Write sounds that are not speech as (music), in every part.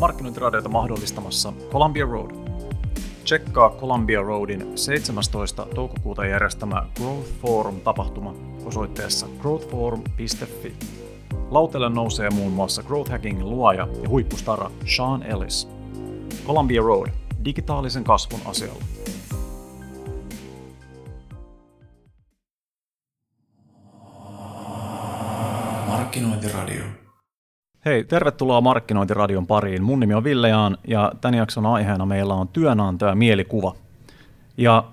markkinointiradiota mahdollistamassa Columbia Road. Tsekkaa Columbia Roadin 17. toukokuuta järjestämä Growth Forum-tapahtuma osoitteessa growthforum.fi. Lautelle nousee muun muassa Growth Hackingin luoja ja huippustara Sean Ellis. Columbia Road, digitaalisen kasvun asialla. Markkinointiradio. Hei, tervetuloa Markkinointiradion pariin. Mun nimi on Ville Jaan ja tämän jakson aiheena meillä on työnantaja mielikuva. Ja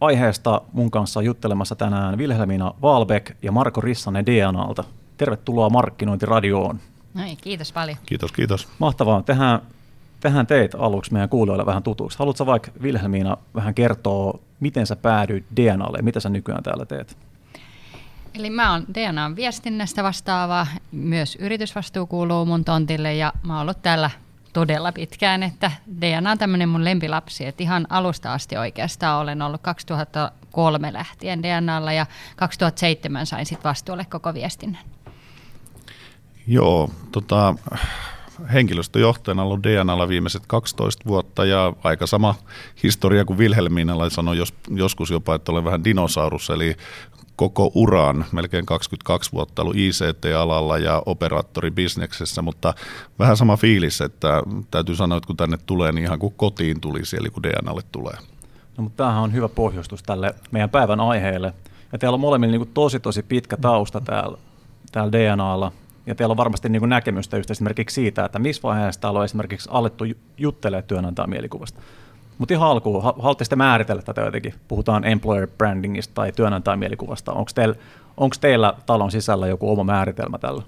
aiheesta mun kanssa juttelemassa tänään Vilhelmina Valbeck ja Marko Rissanen DNAlta. Tervetuloa Markkinointiradioon. No ei, kiitos paljon. Kiitos, kiitos. Mahtavaa. Tehdään, tehdään teitä aluksi meidän kuulijoille vähän tutuksi. Haluatko vaikka Vilhelmiina vähän kertoa, miten sä päädyit DNAlle ja mitä sä nykyään täällä teet? Eli mä oon DNAn viestinnästä vastaava, myös yritysvastuu kuuluu mun tontille ja mä oon ollut täällä todella pitkään, että DNA on tämmöinen mun lempilapsi, että ihan alusta asti oikeastaan olen ollut 2003 lähtien DNAlla ja 2007 sain sitten vastuulle koko viestinnän. Joo, tota, henkilöstöjohtajana ollut DNAlla viimeiset 12 vuotta ja aika sama historia kuin Wilhelminalla sanoi jos, joskus jopa, että olen vähän dinosaurus, eli koko uran, melkein 22 vuotta ollut ICT-alalla ja operaattoribisneksessä, mutta vähän sama fiilis, että täytyy sanoa, että kun tänne tulee, niin ihan kuin kotiin tulisi, eli kun DNAlle tulee. No, mutta tämähän on hyvä pohjustus tälle meidän päivän aiheelle. Ja teillä on molemmilla niin kuin tosi tosi pitkä tausta täällä, täällä DNAlla. Ja teillä on varmasti niin kuin näkemystä just esimerkiksi siitä, että missä vaiheessa täällä on esimerkiksi alettu juttelemaan työnantajan mielikuvasta. Mutta ihan alkuun, haluatte sitten määritellä tätä jotenkin? Puhutaan employer brandingista tai työnantajan mielikuvasta. Onko teillä, onko teillä talon sisällä joku oma määritelmä tällä?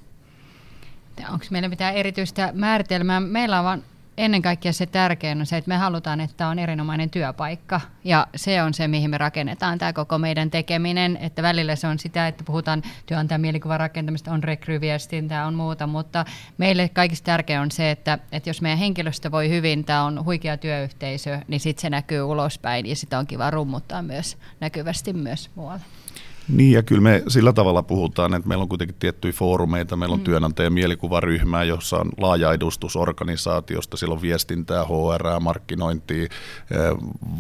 Onko meillä mitään erityistä määritelmää? Meillä on vaan ennen kaikkea se tärkein on se, että me halutaan, että on erinomainen työpaikka. Ja se on se, mihin me rakennetaan tämä koko meidän tekeminen. Että välillä se on sitä, että puhutaan työnantajan mielikuvan rakentamista, on rekryviestintää, on muuta. Mutta meille kaikista tärkein on se, että, että jos meidän henkilöstö voi hyvin, tämä on huikea työyhteisö, niin sitten se näkyy ulospäin ja sitä on kiva rummuttaa myös näkyvästi myös muualla. Niin ja kyllä me sillä tavalla puhutaan, että meillä on kuitenkin tiettyjä foorumeita, meillä on mm. työnantajan mielikuvaryhmä, jossa on laaja edustus organisaatiosta, siellä on viestintää, HR, markkinointia, eh,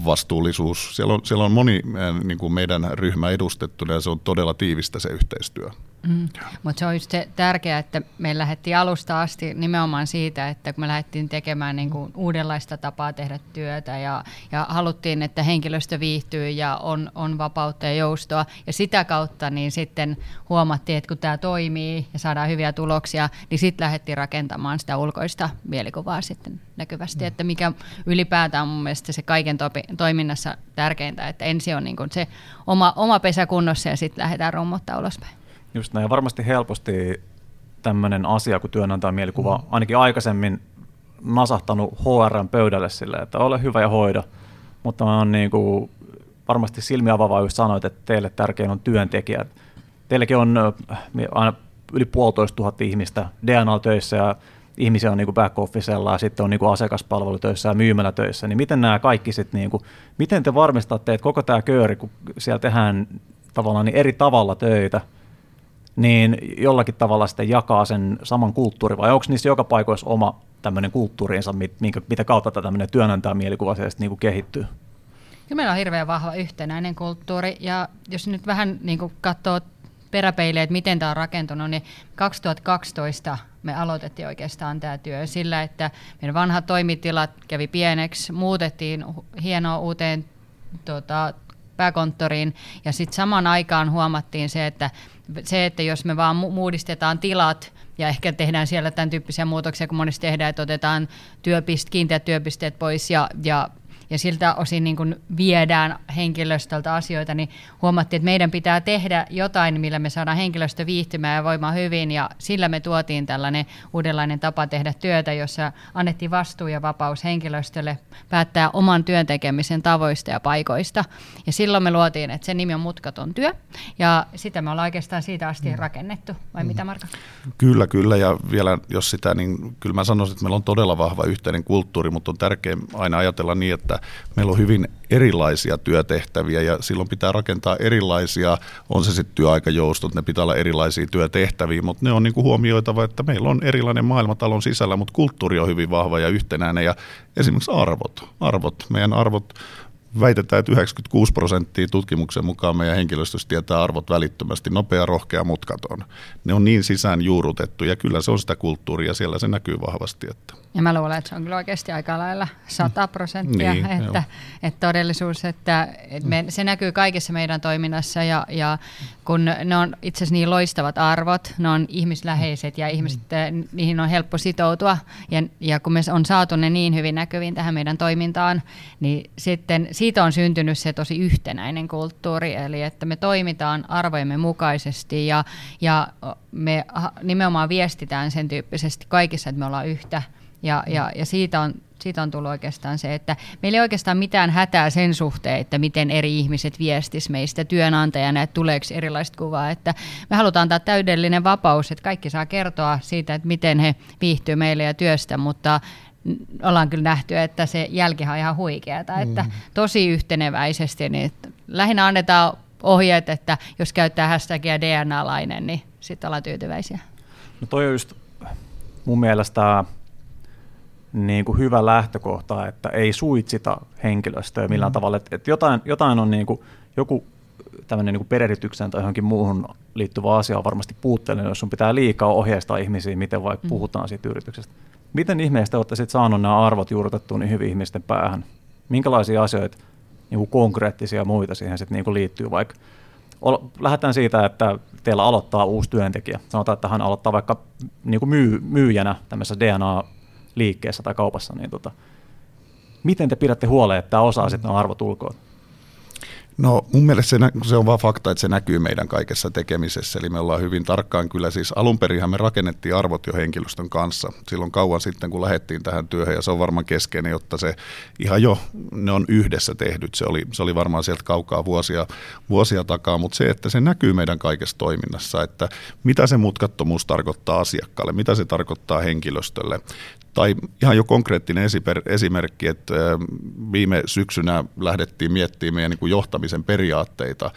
vastuullisuus, siellä on, siellä on moni eh, niin kuin meidän ryhmä edustettuna ja se on todella tiivistä se yhteistyö. Mm. Mutta se on just se tärkeää, että me lähdettiin alusta asti nimenomaan siitä, että kun me lähdettiin tekemään niin kuin uudenlaista tapaa tehdä työtä ja, ja haluttiin, että henkilöstö viihtyy ja on, on vapautta ja joustoa. Ja sitä kautta niin sitten huomattiin, että kun tämä toimii ja saadaan hyviä tuloksia, niin sitten lähdettiin rakentamaan sitä ulkoista mielikuvaa sitten näkyvästi. Mm. Että mikä ylipäätään on mun mielestä se kaiken topi, toiminnassa tärkeintä, että ensin on niin kuin se oma, oma pesä kunnossa ja sitten lähdetään rummuttaa ulospäin. Just näin, varmasti helposti tämmöinen asia kuin työnantajan mielikuva, mm. ainakin aikaisemmin nasahtanut HRn pöydälle sille, että ole hyvä ja hoida, mutta mä oon niin kuin varmasti silmiä avaavaa just sanoit, että teille tärkein on työntekijät. Teilläkin on aina yli puolitoista tuhatta ihmistä DNA-töissä ja ihmisiä on niin back officella ja sitten on niin asiakaspalvelutöissä ja myymälätöissä, niin miten nämä kaikki sitten, niin kuin, miten te varmistatte, että koko tämä kööri, kun siellä tehdään tavallaan niin eri tavalla töitä, niin jollakin tavalla sitten jakaa sen saman kulttuurin, vai onko niissä joka paikoissa oma tämmöinen kulttuuriinsa, minkä, mitä kautta tämmöinen työnantaja mielikuva se niin kehittyy? Kyllä meillä on hirveän vahva yhtenäinen kulttuuri, ja jos nyt vähän niin kuin katsoo peräpeiliä, että miten tämä on rakentunut, niin 2012 me aloitettiin oikeastaan tämä työ sillä, että meidän vanhat toimitilat kävi pieneksi, muutettiin hienoa uuteen tota, pääkonttoriin ja sitten saman aikaan huomattiin se, että se, että jos me vaan muudistetaan tilat ja ehkä tehdään siellä tämän tyyppisiä muutoksia, kun monesti tehdään, että otetaan työpist, kiinteät työpisteet pois ja, ja ja siltä osin niin kuin viedään henkilöstöltä asioita, niin huomattiin, että meidän pitää tehdä jotain, millä me saadaan henkilöstö viihtymään ja voimaan hyvin, ja sillä me tuotiin tällainen uudenlainen tapa tehdä työtä, jossa annettiin vastuu ja vapaus henkilöstölle päättää oman työn tekemisen tavoista ja paikoista. Ja silloin me luotiin, että se nimi on Mutkaton työ, ja sitä me ollaan oikeastaan siitä asti mm. rakennettu, vai mm. mitä Marko? Kyllä, kyllä, ja vielä jos sitä, niin kyllä mä sanoisin, että meillä on todella vahva yhteinen kulttuuri, mutta on tärkeää aina ajatella niin, että meillä on hyvin erilaisia työtehtäviä ja silloin pitää rakentaa erilaisia, on se sitten työaikajoustot, ne pitää olla erilaisia työtehtäviä, mutta ne on niin kuin huomioitava, että meillä on erilainen maailma talon sisällä, mutta kulttuuri on hyvin vahva ja yhtenäinen ja esimerkiksi arvot, arvot, meidän arvot väitetään, että 96 prosenttia tutkimuksen mukaan meidän henkilöstöstä tietää arvot välittömästi, nopea, rohkea, mutkaton. Ne on niin sisään juurutettu ja kyllä se on sitä kulttuuria, siellä se näkyy vahvasti. Että. Ja mä luulen, että se on kyllä oikeasti aika lailla 100 prosenttia, niin, että, että todellisuus, että, että me, se näkyy kaikessa meidän toiminnassa ja, ja kun ne on itse asiassa niin loistavat arvot, ne on ihmisläheiset ja ihmiset, niihin on helppo sitoutua ja, ja kun me on saatu ne niin hyvin näkyviin tähän meidän toimintaan, niin sitten siitä on syntynyt se tosi yhtenäinen kulttuuri, eli että me toimitaan arvojemme mukaisesti ja, ja me nimenomaan viestitään sen tyyppisesti kaikissa, että me ollaan yhtä ja, ja, ja siitä, on, siitä on tullut oikeastaan se, että meillä ei oikeastaan mitään hätää sen suhteen, että miten eri ihmiset viestis meistä työnantajana, että tuleeko erilaista kuvaa. Että me halutaan antaa täydellinen vapaus, että kaikki saa kertoa siitä, että miten he viihtyy meille ja työstä, mutta ollaan kyllä nähty, että se jälkihän on ihan huikeata, että mm. tosi yhteneväisesti, niin lähinnä annetaan ohjeet, että jos käyttää hashtagia DNA-lainen, niin sitten ollaan tyytyväisiä. No toi on just mun mielestä niin kuin hyvä lähtökohta, että ei suitsita henkilöstöä millään mm. tavalla. Että, että jotain, jotain on niin kuin, joku tämmöinen niin perehdytykseen tai johonkin muuhun liittyvä asia on varmasti puutteellinen, jos sun pitää liikaa ohjeistaa ihmisiä, miten vaikka mm. puhutaan siitä yrityksestä. Miten ihmeestä olette sitten saanut nämä arvot juurrutettua niin hyvin ihmisten päähän? Minkälaisia asioita, niin kuin konkreettisia muita siihen sitten niin kuin liittyy vaikka? Lähdetään siitä, että teillä aloittaa uusi työntekijä. Sanotaan, että hän aloittaa vaikka niin kuin myy, myyjänä tämmöisessä DNA liikkeessä tai kaupassa, niin tota, miten te pidätte huoleen, että tämä osaa sitten arvot ulkoa? No mun mielestä se, se on vaan fakta, että se näkyy meidän kaikessa tekemisessä. Eli me ollaan hyvin tarkkaan kyllä, siis alun perinhän me rakennettiin arvot jo henkilöstön kanssa silloin kauan sitten, kun lähdettiin tähän työhön. Ja se on varmaan keskeinen, jotta se ihan jo, ne on yhdessä tehdyt. Se oli, se oli varmaan sieltä kaukaa vuosia, vuosia takaa, mutta se, että se näkyy meidän kaikessa toiminnassa, että mitä se mutkattomuus tarkoittaa asiakkaalle, mitä se tarkoittaa henkilöstölle, tai ihan jo konkreettinen esimerkki, että viime syksynä lähdettiin miettimään meidän niin kuin johtamisen periaatteita,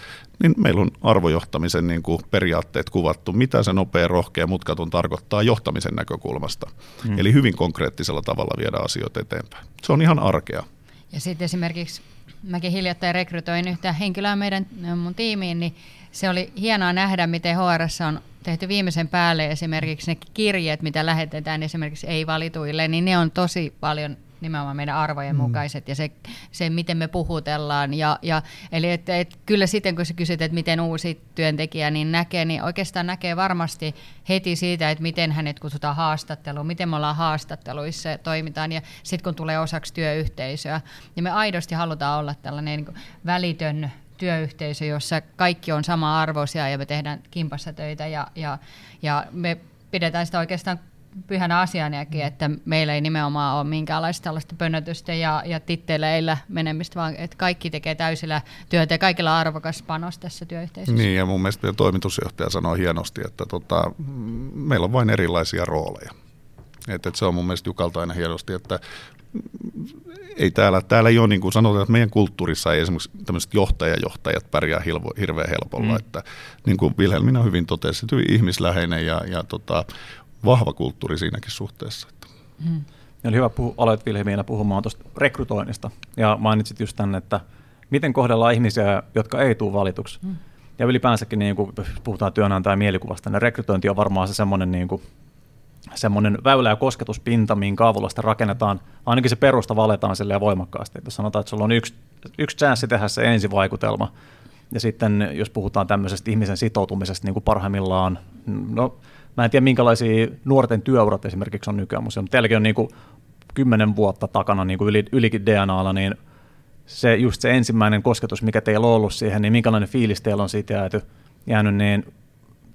niin meillä on arvojohtamisen niin kuin periaatteet kuvattu, mitä se nopea, rohkea, mutkaton tarkoittaa johtamisen näkökulmasta. Hmm. Eli hyvin konkreettisella tavalla viedä asioita eteenpäin. Se on ihan arkea. Ja sitten esimerkiksi mäkin hiljattain rekrytoin yhtä henkilöä meidän mun tiimiin, niin se oli hienoa nähdä, miten HR on tehty viimeisen päälle esimerkiksi ne kirjeet, mitä lähetetään esimerkiksi ei-valituille, niin ne on tosi paljon nimenomaan meidän arvojen mm. mukaiset ja se, se miten me puhutellaan. Ja, ja, eli et, et, kyllä sitten, kun sä kysyt, että miten uusi työntekijä niin näkee, niin oikeastaan näkee varmasti heti siitä, että miten hänet kutsutaan haastatteluun, miten me ollaan haastatteluissa toimitaan ja sitten kun tulee osaksi työyhteisöä. Ja me aidosti halutaan olla tällainen niin välitön työyhteisö, jossa kaikki on sama arvoisia ja me tehdään kimpassa töitä ja, ja, ja me pidetään sitä oikeastaan pyhänä asianakin, että meillä ei nimenomaan ole minkäänlaista tällaista pönötystä ja, ja titteleillä menemistä, vaan että kaikki tekee täysillä työtä ja kaikilla on arvokas panos tässä työyhteisössä. Niin, ja mun mielestä toimitusjohtaja sanoi hienosti, että tota, meillä on vain erilaisia rooleja. Et, et se on mun mielestä Jukalta aina hienosti, että ei täällä, täällä ei ole, niin kuin sanotaan, että meidän kulttuurissa ei esimerkiksi tämmöiset johtajajohtajat pärjää hilvo, hirveän helpolla. Mm. Että, niin kuin Wilhelmina hyvin totesi, että hyvin ihmisläheinen ja, ja tota, vahva kulttuuri siinäkin suhteessa. Mm. Oli hyvä, puhu, aloit Wilhelmina puhumaan tuosta rekrytoinnista ja mainitsit just tänne, että miten kohdellaan ihmisiä, jotka ei tule valituksi. Mm. Ja ylipäänsäkin, niin kuin puhutaan työnantajan mielikuvasta, niin rekrytointi on varmaan se semmoinen niin kuin semmoinen väylä ja kosketuspinta, minkä avulla sitä rakennetaan, ainakin se perusta valetaan silleen voimakkaasti. Että jos sanotaan, että sulla on yksi, yksi chanssi tehdä se ensivaikutelma, ja sitten jos puhutaan tämmöisestä ihmisen sitoutumisesta niin kuin parhaimmillaan, no mä en tiedä minkälaisia nuorten työurat esimerkiksi on nykyään, mutta teilläkin on niin kuin kymmenen vuotta takana niin kuin yli, ylikin DNAlla, niin se, just se ensimmäinen kosketus, mikä teillä on ollut siihen, niin minkälainen fiilis teillä on siitä jääty, jäänyt, niin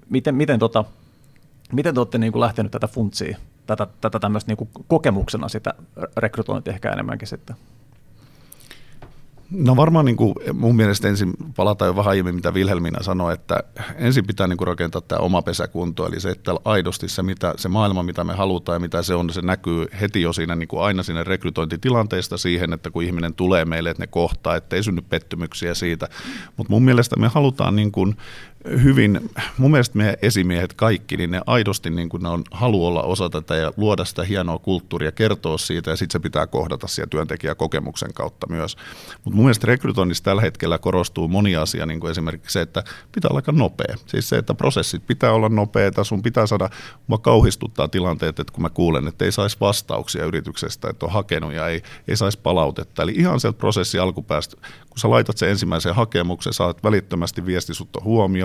miten, miten tota, Miten te olette niin kuin lähtenyt tätä funtsia, tätä, tätä tämmöistä niin kuin kokemuksena sitä rekrytointia ehkä enemmänkin sitten? No varmaan niin kuin mun mielestä ensin palataan jo vähän aiemmin, mitä Vilhelmina sanoi, että ensin pitää niin kuin rakentaa tämä oma pesäkunto, eli se, että aidosti se, mitä, se maailma, mitä me halutaan ja mitä se on, se näkyy heti jo siinä niin kuin aina siinä rekrytointitilanteesta siihen, että kun ihminen tulee meille, että ne kohtaa, että ei synny pettymyksiä siitä. Mutta mun mielestä me halutaan niin kuin hyvin, mun mielestä meidän esimiehet kaikki, niin ne aidosti niin kuin ne on halu olla osa tätä ja luoda sitä hienoa kulttuuria, kertoa siitä ja sitten se pitää kohdata siellä työntekijäkokemuksen kautta myös. Mutta mun mielestä rekrytoinnissa tällä hetkellä korostuu moni asia, niin kuin esimerkiksi se, että pitää olla aika nopea. Siis se, että prosessit pitää olla nopeita, sun pitää saada, mua kauhistuttaa tilanteet, että kun mä kuulen, että ei saisi vastauksia yrityksestä, että on hakenut ja ei, ei saisi palautetta. Eli ihan sieltä prosessi alkupäästä, kun sä laitat sen ensimmäisen hakemuksen, saat välittömästi viesti sut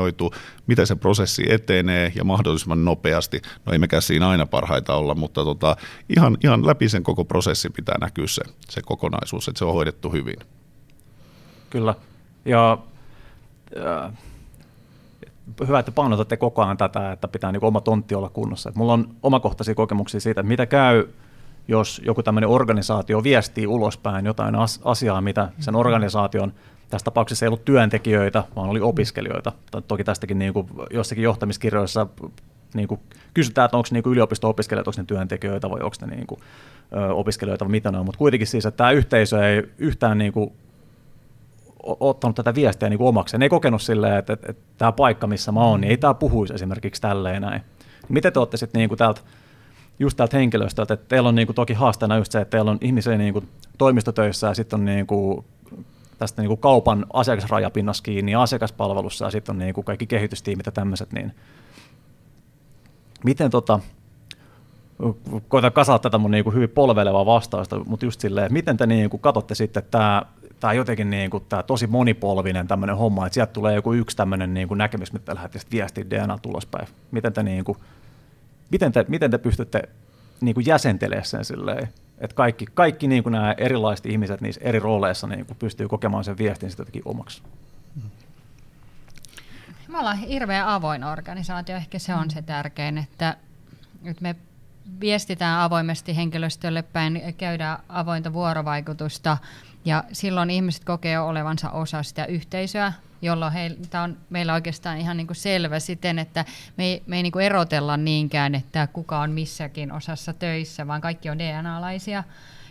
huomioitu, miten se prosessi etenee ja mahdollisimman nopeasti. No ei mekään siinä aina parhaita olla, mutta tota, ihan, ihan läpi sen koko prosessin pitää näkyä se, se kokonaisuus, että se on hoidettu hyvin. Kyllä. Ja äh, hyvä, että painotatte koko ajan tätä, että pitää niin oma tontti olla kunnossa. Et mulla on omakohtaisia kokemuksia siitä, että mitä käy, jos joku tämmöinen organisaatio viestii ulospäin jotain asiaa, mitä sen organisaation, tässä tapauksessa ei ollut työntekijöitä, vaan oli opiskelijoita. Toki tästäkin niin kuin jossakin johtamiskirjoissa niin kuin kysytään, että onko niin yliopisto-opiskelijat, onko ne työntekijöitä vai onko ne niin kuin, ö, opiskelijoita vai mitä ne on, mutta kuitenkin siis, että tämä yhteisö ei yhtään niin kuin, ottanut tätä viestiä niin kuin omakseen. Ne ei kokenut silleen, että, että, että tämä paikka, missä mä oon, niin ei tämä puhuisi esimerkiksi tälleen näin. Miten te olette sitten niin täältä, just täältä henkilöstöltä, että teillä on niin kuin toki haasteena just se, että teillä on ihmisiä niin kuin toimistotöissä ja sitten on niin kuin tästä niin kuin kaupan asiakasrajapinnassa kiinni asiakaspalvelussa ja sitten on niin kuin kaikki kehitystiimit ja tämmöiset, niin miten tota, koitan kasata tätä mun niin kuin hyvin polvelevaa vastausta, mutta just silleen, että miten te niin kuin katsotte sitten, tämä tämä jotenkin niin kuin, tämä tosi monipolvinen tämmöinen homma, että sieltä tulee joku yksi tämmöinen niin kuin näkemys, mitä lähdette viestiä DNA tulospäin. Miten te, niin kuin, miten te, miten te pystytte niin kuin jäsentelemään sen silleen, että kaikki, kaikki niin kuin nämä erilaiset ihmiset niissä eri rooleissa niin kuin pystyy kokemaan sen viestin sitä jotenkin omaksi? Me ollaan hirveän avoin organisaatio, ehkä se on se tärkein, että, että me viestitään avoimesti henkilöstölle päin, käydään avointa vuorovaikutusta ja silloin ihmiset kokee olevansa osa sitä yhteisöä, jolloin tämä on meillä oikeastaan ihan niin kuin selvä siten, että me ei, me ei niin kuin erotella niinkään, että kuka on missäkin osassa töissä, vaan kaikki on DNA-laisia.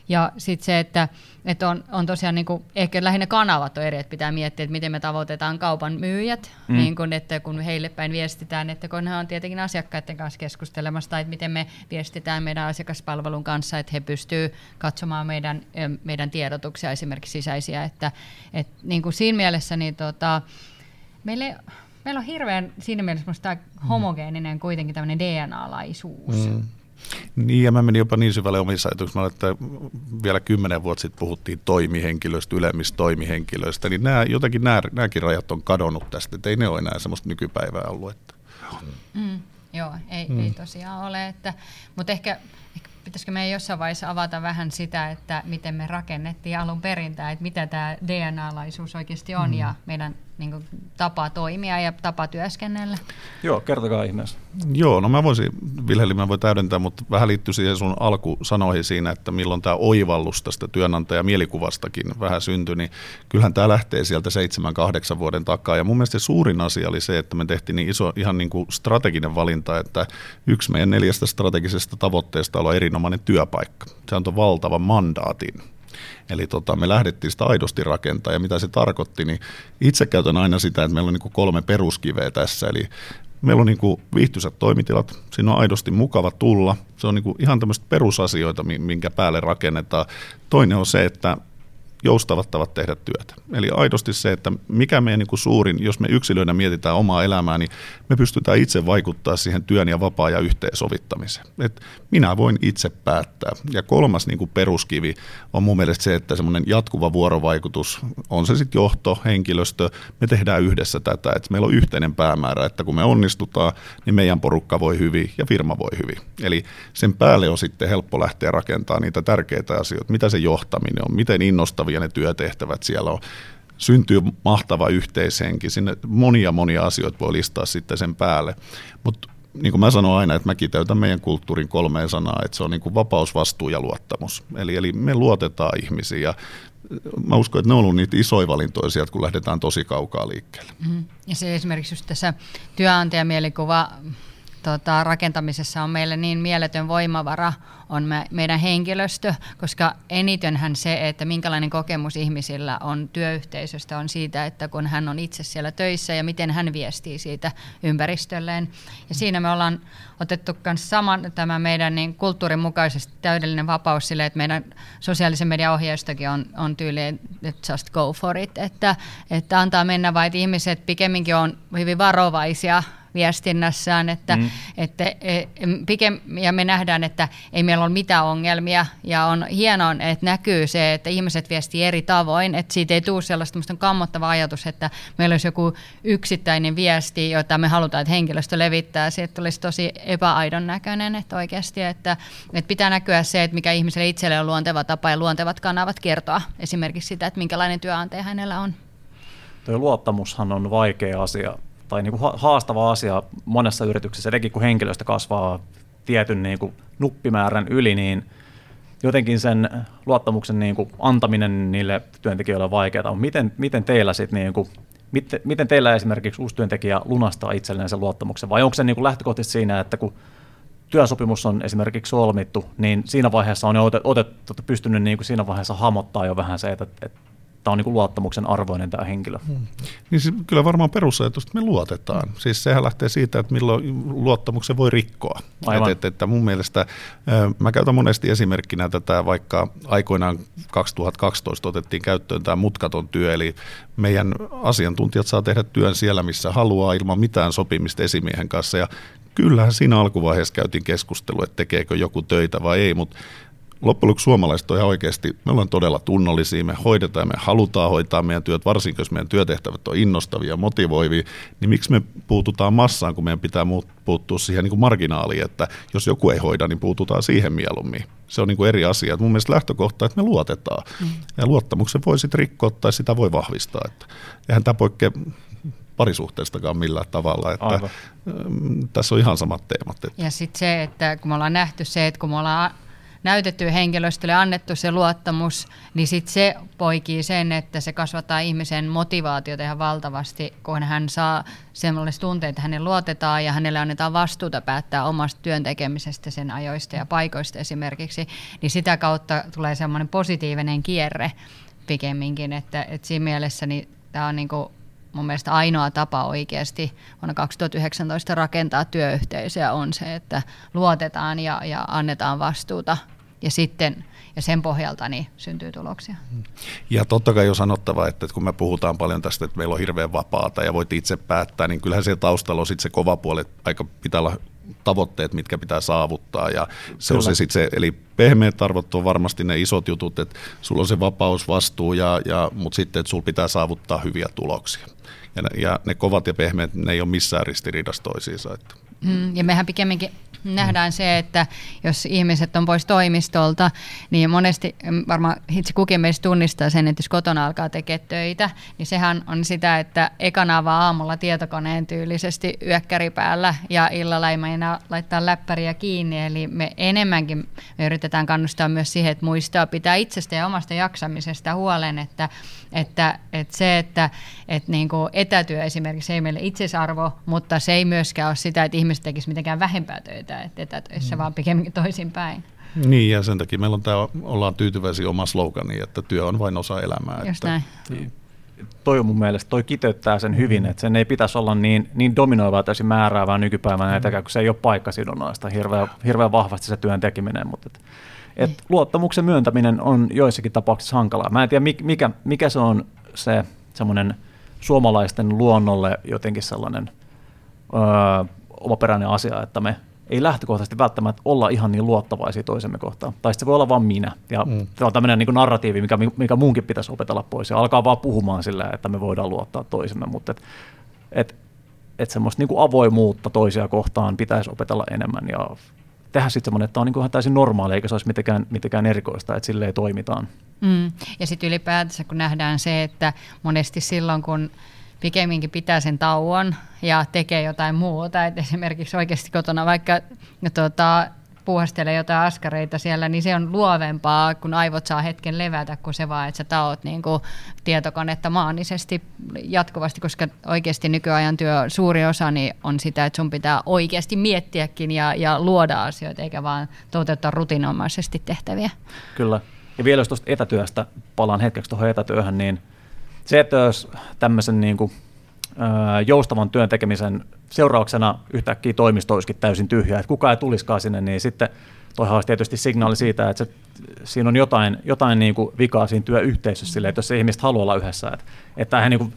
Ja sitten se, että, että on, on tosiaan niin kuin, ehkä lähinnä kanavat on eri, että pitää miettiä, että miten me tavoitetaan kaupan myyjät, mm. niin kuin, että kun heille päin viestitään, että kun he on tietenkin asiakkaiden kanssa keskustelemassa, tai että miten me viestitään meidän asiakaspalvelun kanssa, että he pystyvät katsomaan meidän, meidän tiedotuksia esimerkiksi sisäisiä, että, että niin kuin siinä mielessä niin tota, meille meillä on hirveän siinä mielessä homogeeninen kuitenkin tämmöinen DNA-laisuus. Mm. Niin, ja mä menin jopa niin syvälle omissa ajatuksissa, että vielä kymmenen vuotta sitten puhuttiin toimihenkilöistä, ylemmistä toimihenkilöistä, niin nämä, jotenkin nämä, nämäkin rajat on kadonnut tästä, että ei ne ole enää semmoista nykypäivää ollut. Että. Mm, joo, ei, mm. ei tosiaan ole, että, mutta ehkä, ehkä pitäisikö meidän jossain vaiheessa avata vähän sitä, että miten me rakennettiin alun perintään, että mitä tämä DNA-laisuus oikeasti on mm. ja meidän niin kuin, tapa toimia ja tapa työskennellä? Joo, kertokaa ihmeessä. Joo, no mä voisin, Vilhelmi, mä voin täydentää, mutta vähän liittyy siihen sun alkusanoihin siinä, että milloin tämä oivallus tästä työnantajan mielikuvastakin vähän syntyi, niin kyllähän tämä lähtee sieltä 7-8 vuoden takaa. Ja mun mielestä se suurin asia oli se, että me tehtiin niin iso, ihan niin kuin strateginen valinta, että yksi meidän neljästä strategisesta tavoitteesta on erinomainen työpaikka. Se on valtava mandaatin Eli tota, me lähdettiin sitä aidosti rakentaa ja mitä se tarkoitti, niin itse käytän aina sitä, että meillä on niin kolme peruskiveä tässä. Eli meillä on niin viihtyisät toimitilat, siinä on aidosti mukava tulla. Se on niin ihan tämmöistä perusasioita, minkä päälle rakennetaan. Toinen on se, että joustavat tavat tehdä työtä. Eli aidosti se, että mikä meidän niin kuin suurin, jos me yksilöinä mietitään omaa elämää, niin me pystytään itse vaikuttaa siihen työn ja vapaa- ja yhteensovittamiseen. Et minä voin itse päättää. Ja kolmas niin kuin peruskivi on mun mielestä se, että semmoinen jatkuva vuorovaikutus, on se sitten johto, henkilöstö, me tehdään yhdessä tätä, että meillä on yhteinen päämäärä, että kun me onnistutaan, niin meidän porukka voi hyvin ja firma voi hyvin. Eli sen päälle on sitten helppo lähteä rakentamaan niitä tärkeitä asioita, mitä se johtaminen on, miten innostavia ja ne työtehtävät siellä on. Syntyy mahtava yhteishenki, sinne monia monia asioita voi listaa sitten sen päälle. Mutta niin kuin mä sanon aina, että mä kiteytän meidän kulttuurin kolmeen sanaa, että se on niin kuin vapaus, vastuu ja luottamus. Eli, eli me luotetaan ihmisiin ja mä uskon, että ne on ollut niitä isoja valintoja sieltä, kun lähdetään tosi kaukaa liikkeelle. Mm. Ja se esimerkiksi just tässä työnantajamielikuva tota, rakentamisessa on meille niin mieletön voimavara on me, meidän henkilöstö, koska enitenhän se, että minkälainen kokemus ihmisillä on työyhteisöstä, on siitä, että kun hän on itse siellä töissä ja miten hän viestii siitä ympäristölleen. Ja siinä me ollaan otettu myös saman tämä meidän niin kulttuurin mukaisesti täydellinen vapaus sille, että meidän sosiaalisen median ohjeistokin on, on tyyli, että just go for it, että, että antaa mennä vaan, että ihmiset pikemminkin on hyvin varovaisia viestinnässään, että, mm. että e, pikem, ja me nähdään, että ei meillä ole mitään ongelmia ja on hienoa, että näkyy se, että ihmiset viestii eri tavoin, että siitä ei tule sellaista, kammottava ajatus, että meillä olisi joku yksittäinen viesti, jota me halutaan, että henkilöstö levittää, siitä tulisi tosi epäaidon näköinen, että oikeasti, että, että pitää näkyä se, että mikä ihmiselle itselle on luonteva tapa ja luontevat kanavat kertoa esimerkiksi sitä, että minkälainen työnantaja hänellä on. Tuo luottamushan on vaikea asia tai niin kuin haastava asia monessa yrityksessä, etenkin kun henkilöstö kasvaa tietyn niin kuin nuppimäärän yli, niin jotenkin sen luottamuksen niin kuin antaminen niille työntekijöille on vaikeaa. Miten, miten teillä sitten niin kuin, miten, miten teillä esimerkiksi uusi työntekijä lunastaa itselleen sen luottamuksen, vai onko se niin kuin lähtökohtaisesti siinä, että kun työsopimus on esimerkiksi solmittu, niin siinä vaiheessa on jo otettu pystynyt niin kuin siinä vaiheessa hamottaa jo vähän se, että, että tämä on niin kuin luottamuksen arvoinen tämä henkilö. Hmm. Niin siis kyllä varmaan perusajatus, että me luotetaan. Hmm. Siis sehän lähtee siitä, että milloin luottamuksen voi rikkoa. Aivan. Että, että mun mielestä, mä käytän monesti esimerkkinä tätä, vaikka aikoinaan 2012 otettiin käyttöön tämä mutkaton työ, eli meidän asiantuntijat saa tehdä työn siellä, missä haluaa, ilman mitään sopimista esimiehen kanssa. Ja kyllähän siinä alkuvaiheessa käytiin keskustelua, että tekeekö joku töitä vai ei, mutta loppujen lopuksi suomalaiset on ihan oikeasti, me ollaan todella tunnollisia, me hoidetaan, me halutaan hoitaa meidän työt, varsinkin jos meidän työtehtävät on innostavia, motivoivia, niin miksi me puututaan massaan, kun meidän pitää puuttua siihen niin kuin marginaaliin, että jos joku ei hoida, niin puututaan siihen mieluummin. Se on niin kuin eri asia. Mun mielestä lähtökohta, että me luotetaan. Mm. Ja luottamuksen voi sitten rikkoa tai sitä voi vahvistaa. Että eihän tämä poikkea parisuhteestakaan millään tavalla. Että Aivan. Tässä on ihan samat teemat. Ja sitten se, että kun me ollaan nähty se, että kun me ollaan näytetty henkilöstölle, annettu se luottamus, niin sitten se poikii sen, että se kasvattaa ihmisen motivaatiota ihan valtavasti, kun hän saa sellaisia tunteita, että hänen luotetaan ja hänelle annetaan vastuuta päättää omasta työntekemisestä, sen ajoista ja paikoista esimerkiksi, niin sitä kautta tulee semmoinen positiivinen kierre pikemminkin, että, että siinä mielessä niin tämä on niin kuin mun mielestä ainoa tapa oikeasti vuonna 2019 rakentaa työyhteisöä on se, että luotetaan ja, ja annetaan vastuuta ja sitten ja sen pohjalta niin syntyy tuloksia. Ja totta kai on sanottava, että kun me puhutaan paljon tästä, että meillä on hirveän vapaata ja voit itse päättää, niin kyllähän siellä taustalla on sitten se kova puoli, että aika pitää olla tavoitteet, mitkä pitää saavuttaa. Ja se Kyllä. on se sitten se, eli pehmeät arvot on varmasti ne isot jutut, että sulla on se vapaus, vastuu, ja, ja, mutta sitten, että sulla pitää saavuttaa hyviä tuloksia. Ja ne, ja ne kovat ja pehmeät, ne ei ole missään ristiriidassa toisiinsa. Että. Mm, ja mehän pikemminkin nähdään se, että jos ihmiset on pois toimistolta, niin monesti mm, varmaan itse kukin meistä tunnistaa sen, että jos kotona alkaa tekemään töitä, niin sehän on sitä, että ekana vaan aamulla tietokoneen tyylisesti yökkäri päällä ja illalla ei meinaa laittaa läppäriä kiinni. Eli me enemmänkin me yritetään kannustaa myös siihen, että muistaa pitää itsestä ja omasta jaksamisesta huolen, että, että, että se, että, että niin kuin etätyö esimerkiksi ei meille itsesarvo, mutta se ei myöskään ole sitä, että ihmiset tekisivät mitenkään vähempää töitä, että etätöissä, mm. vaan pikemminkin toisinpäin. Niin, ja sen takia meillä on tämä, ollaan tyytyväisiä oma slogani, että työ on vain osa elämää. Just että, näin. Niin. Toi on mun mielestä, toi kiteyttää sen hyvin, mm. että sen ei pitäisi olla niin, niin dominoivaa täysin määräävää nykypäivänä, mm. etäkään, kun se ei ole paikkasidonnaista, hirveän, hirveän vahvasti se työn tekeminen, mutta et, et niin. luottamuksen myöntäminen on joissakin tapauksissa hankalaa. Mä en tiedä, mikä, mikä se on se semmoinen suomalaisten luonnolle jotenkin sellainen öö, omaperäinen asia, että me ei lähtökohtaisesti välttämättä olla ihan niin luottavaisia toisemme kohtaan. Tai se voi olla vain minä. Ja mm. tämä on tämmöinen niin narratiivi, mikä, mikä muunkin pitäisi opetella pois. Ja alkaa vaan puhumaan sillä, että me voidaan luottaa toisemme. Mutta et, et, et semmoista niin kuin avoimuutta toisia kohtaan pitäisi opetella enemmän. Ja tehdä sitten semmoinen, että tämä on niin kuin täysin normaali, eikä se olisi mitenkään, mitenkään erikoista, että silleen toimitaan. Mm. Ja sitten ylipäätänsä, kun nähdään se, että monesti silloin, kun pikemminkin pitää sen tauon ja tekee jotain muuta. Et esimerkiksi oikeasti kotona vaikka no, tuota, puuhastelee jotain askareita siellä, niin se on luovempaa, kun aivot saa hetken levätä, kuin se vaan, että sä taot niin kuin tietokonetta maanisesti jatkuvasti, koska oikeasti nykyajan työ, suuri osa niin on sitä, että sun pitää oikeasti miettiäkin ja, ja luoda asioita, eikä vaan toteuttaa rutinomaisesti tehtäviä. Kyllä. Ja vielä jos tuosta etätyöstä, palaan hetkeksi tuohon etätyöhön, niin se, että jos tämmöisen niin kuin, joustavan työn tekemisen seurauksena yhtäkkiä toimisto olisikin täysin tyhjä, että kukaan ei tulisikaan sinne, niin sitten toihan olisi tietysti signaali siitä, että se, siinä on jotain, jotain niin kuin vikaa siinä työyhteisössä, sille, että jos se ihmiset haluaa olla yhdessä. Että, että tämähän niin kuin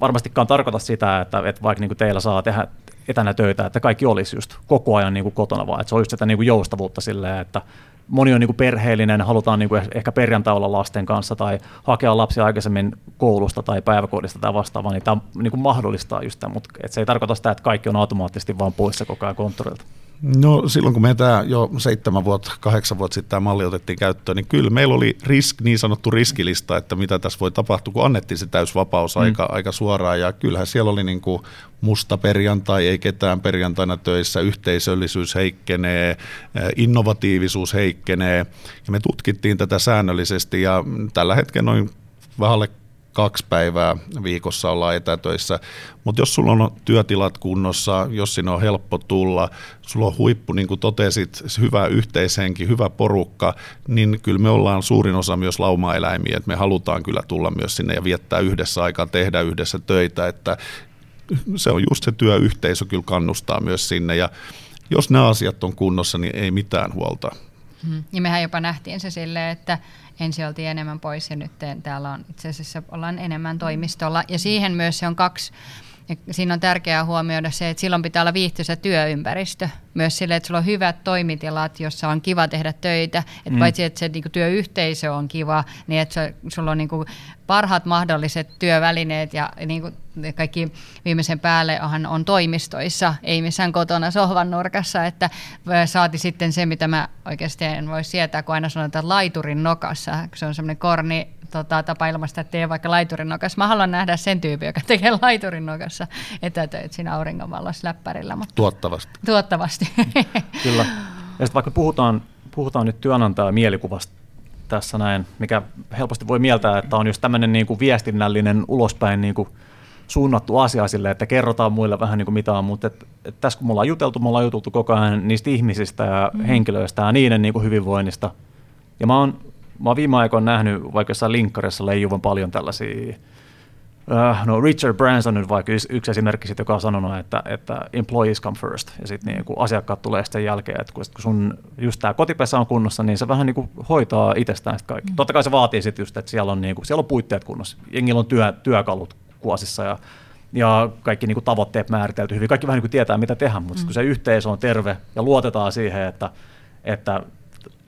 varmastikaan tarkoita sitä, että, että vaikka niin kuin teillä saa tehdä etänä töitä, että kaikki olisi just koko ajan niin kuin kotona, vaan että se on just sitä niin kuin joustavuutta silleen, että moni on niin perheellinen, halutaan niin ehkä perjantai olla lasten kanssa tai hakea lapsia aikaisemmin koulusta tai päiväkodista tai vastaavaa, niin tämä niin mahdollistaa just tämän, mutta se ei tarkoita sitä, että kaikki on automaattisesti vaan poissa koko ajan konttorilta. No silloin kun me tämä jo seitsemän vuotta, kahdeksan vuotta sitten tämä malli otettiin käyttöön, niin kyllä meillä oli risk, niin sanottu riskilista, että mitä tässä voi tapahtua, kun annettiin se täysvapaus mm. aika, aika suoraan. Ja kyllähän siellä oli niin kuin musta perjantai, ei ketään perjantaina töissä, yhteisöllisyys heikkenee, eh, innovatiivisuus heikkenee. Ja me tutkittiin tätä säännöllisesti ja tällä hetkellä noin vähän kaksi päivää viikossa ollaan etätöissä. Mutta jos sulla on työtilat kunnossa, jos sinne on helppo tulla, sulla on huippu, niin kuin totesit, hyvä yhteishenki, hyvä porukka, niin kyllä me ollaan suurin osa myös laumaeläimiä, että me halutaan kyllä tulla myös sinne ja viettää yhdessä aikaa, tehdä yhdessä töitä, että se on just se työyhteisö kyllä kannustaa myös sinne ja jos nämä asiat on kunnossa, niin ei mitään huolta. Ja mehän jopa nähtiin se silleen, että ensin oltiin enemmän pois ja nyt täällä on itse asiassa ollaan enemmän toimistolla. Ja siihen myös se on kaksi ja siinä on tärkeää huomioida se, että silloin pitää olla viihtyisä työympäristö. Myös sille, että sulla on hyvät toimitilat, jossa on kiva tehdä töitä. Että mm. Paitsi, että se niin kuin, työyhteisö on kiva, niin että sulla on niin kuin, parhaat mahdolliset työvälineet ja niin kuin, kaikki viimeisen päälle on toimistoissa, ei missään kotona sohvan nurkassa. Että saati sitten se, mitä mä oikeasti en voi sietää, kun aina sanotaan laiturin nokassa. Se on semmoinen korni tota, tapa ilmaista, että tee vaikka laiturin nokassa. Mä haluan nähdä sen tyypin, joka tekee laiturin nokassa etätöitä siinä auringonvallossa läppärillä. Mutta tuottavasti. Tuottavasti. (laughs) Kyllä. Ja sitten vaikka puhutaan, puhutaan nyt työnantajan mielikuvasta tässä näin, mikä helposti voi mieltää, että on just tämmöinen niin kuin viestinnällinen ulospäin niin kuin suunnattu asia sille, että kerrotaan muille vähän niin kuin mitä on, mutta et, et tässä kun me ollaan juteltu, me ollaan juteltu koko ajan niistä ihmisistä ja mm. henkilöistä ja niiden niin kuin hyvinvoinnista. Ja mä oon mä oon viime aikoina nähnyt vaikka jossain linkkarissa leijuvan paljon tällaisia Uh, no Richard Branson nyt vaikka yksi esimerkki, sit, joka on sanonut, että, että employees come first, ja sitten niin asiakkaat tulee sitten jälkeen, että kun sun just tämä kotipesä on kunnossa, niin se vähän niin kuin hoitaa itsestään sitten kaikki. Mm. Totta kai se vaatii sitten just, että siellä on, niin kuin, siellä on puitteet kunnossa, jengillä on työ, työkalut kuosissa ja, ja kaikki niin kuin tavoitteet määritelty hyvin, kaikki vähän niin kuin tietää mitä tehdä, mutta mm. kun se yhteisö on terve ja luotetaan siihen, että, että,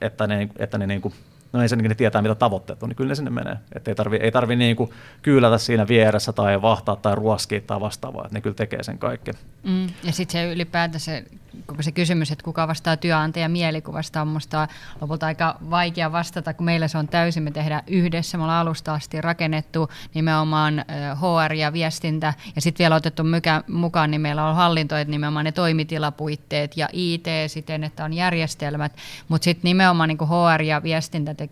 että ne, että ne niin kuin no ensinnäkin ne tietää, mitä tavoitteet on, niin kyllä ne sinne menee. Että ei tarvi, ei tarvi niin kuin kyylätä siinä vieressä tai vahtaa tai ruoskia tai vastaavaa, että ne kyllä tekee sen kaiken. Mm, ja sitten se ylipäätänsä koko se kysymys, että kuka vastaa työnantajan mielikuvasta on minusta lopulta aika vaikea vastata, kun meillä se on täysin, me tehdään yhdessä, me ollaan alusta asti rakennettu nimenomaan HR ja viestintä, ja sitten vielä otettu mukaan, niin meillä on hallinto, että nimenomaan ne toimitilapuitteet ja IT siten, että on järjestelmät, mutta sitten nimenomaan niin HR ja viestintä tekee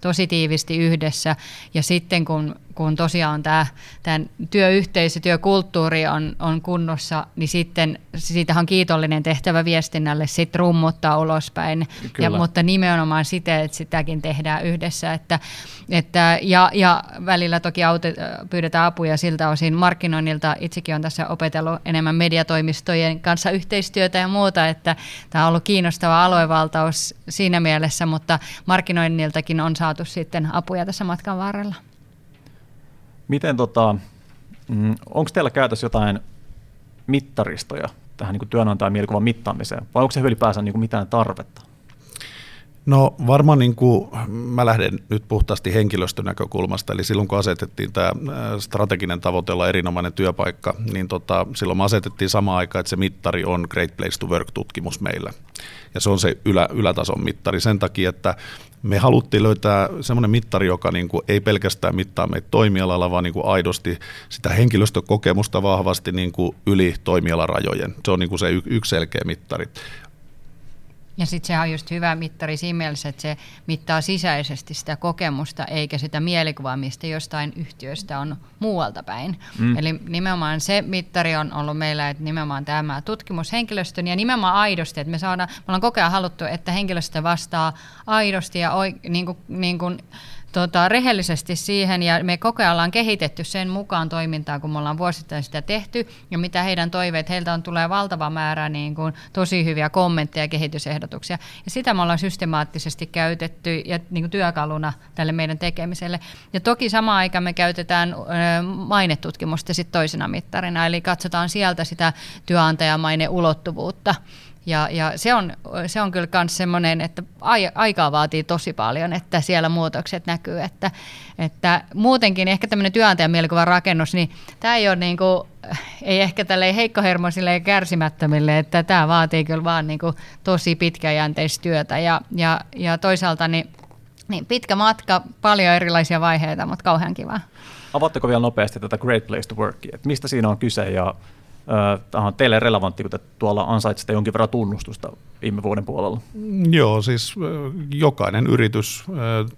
tosi tiivisti yhdessä, ja sitten kun kun tosiaan tämä tämän työyhteisö, työkulttuuri on, on kunnossa, niin sitten siitä on kiitollinen tehtävä viestinnälle sitten rummuttaa ulospäin. Ja, mutta nimenomaan sitä, että sitäkin tehdään yhdessä. Että, että, ja, ja välillä toki aute, pyydetään apuja siltä osin markkinoinnilta. Itsekin on tässä opetellut enemmän mediatoimistojen kanssa yhteistyötä ja muuta, että tämä on ollut kiinnostava aluevaltaus siinä mielessä, mutta markkinoinniltakin on saatu sitten apuja tässä matkan varrella. Miten tota, mm, onko teillä käytössä jotain mittaristoja tähän niin työnantajan mielikuvan mittaamiseen, vai onko se ylipäänsä niin mitään tarvetta? No varmaan niin kuin, mä lähden nyt puhtaasti henkilöstön näkökulmasta, eli silloin kun asetettiin tämä strateginen tavoite olla erinomainen työpaikka, niin tota, silloin me asetettiin sama aikaan, että se mittari on Great Place to Work-tutkimus meillä. Ja se on se ylä, ylätason mittari sen takia, että me haluttiin löytää semmoinen mittari, joka niin kuin ei pelkästään mittaa meitä toimialalla, vaan niin kuin aidosti sitä henkilöstökokemusta vahvasti niin kuin yli toimialarajojen. Se on niin kuin se yksi selkeä mittari. Ja sitten sehän on just hyvä mittari siinä mielessä, että se mittaa sisäisesti sitä kokemusta, eikä sitä mielikuvaa, mistä jostain yhtiöstä on muualta päin. Mm. Eli nimenomaan se mittari on ollut meillä, että nimenomaan tämä tutkimushenkilöstön ja nimenomaan aidosti, että me saadaan, me ollaan koko ajan haluttu, että henkilöstö vastaa aidosti ja oi, niin kuin, niin kuin, tota, rehellisesti siihen ja me koko ajan ollaan kehitetty sen mukaan toimintaa, kun me ollaan vuosittain sitä tehty ja mitä heidän toiveet, heiltä on tulee valtava määrä niin kuin, tosi hyviä kommentteja ja kehitysehdotuksia ja sitä me ollaan systemaattisesti käytetty ja niin kuin työkaluna tälle meidän tekemiselle. Ja toki samaan aikaan me käytetään mainetutkimusta sitten toisena mittarina, eli katsotaan sieltä sitä työnantajamaine ulottuvuutta. Ja, ja se, on, se on kyllä myös semmoinen, että aikaa vaatii tosi paljon, että siellä muutokset näkyy. Että, että muutenkin ehkä tämmöinen työnantajan mielikuvan rakennus, niin tämä ei ole niin kuin, ei ehkä tälle heikkohermoisille ja kärsimättömille, että tämä vaatii kyllä vaan niin kuin tosi pitkäjänteistä työtä. Ja, ja, ja toisaalta niin, niin pitkä matka, paljon erilaisia vaiheita, mutta kauhean kivaa. Avaatteko vielä nopeasti tätä Great Place to Workia, että mistä siinä on kyse ja On teille relevantti, kun te tuolla ansaitsette jonkin verran tunnustusta viime vuoden puolella. Joo, siis jokainen yritys,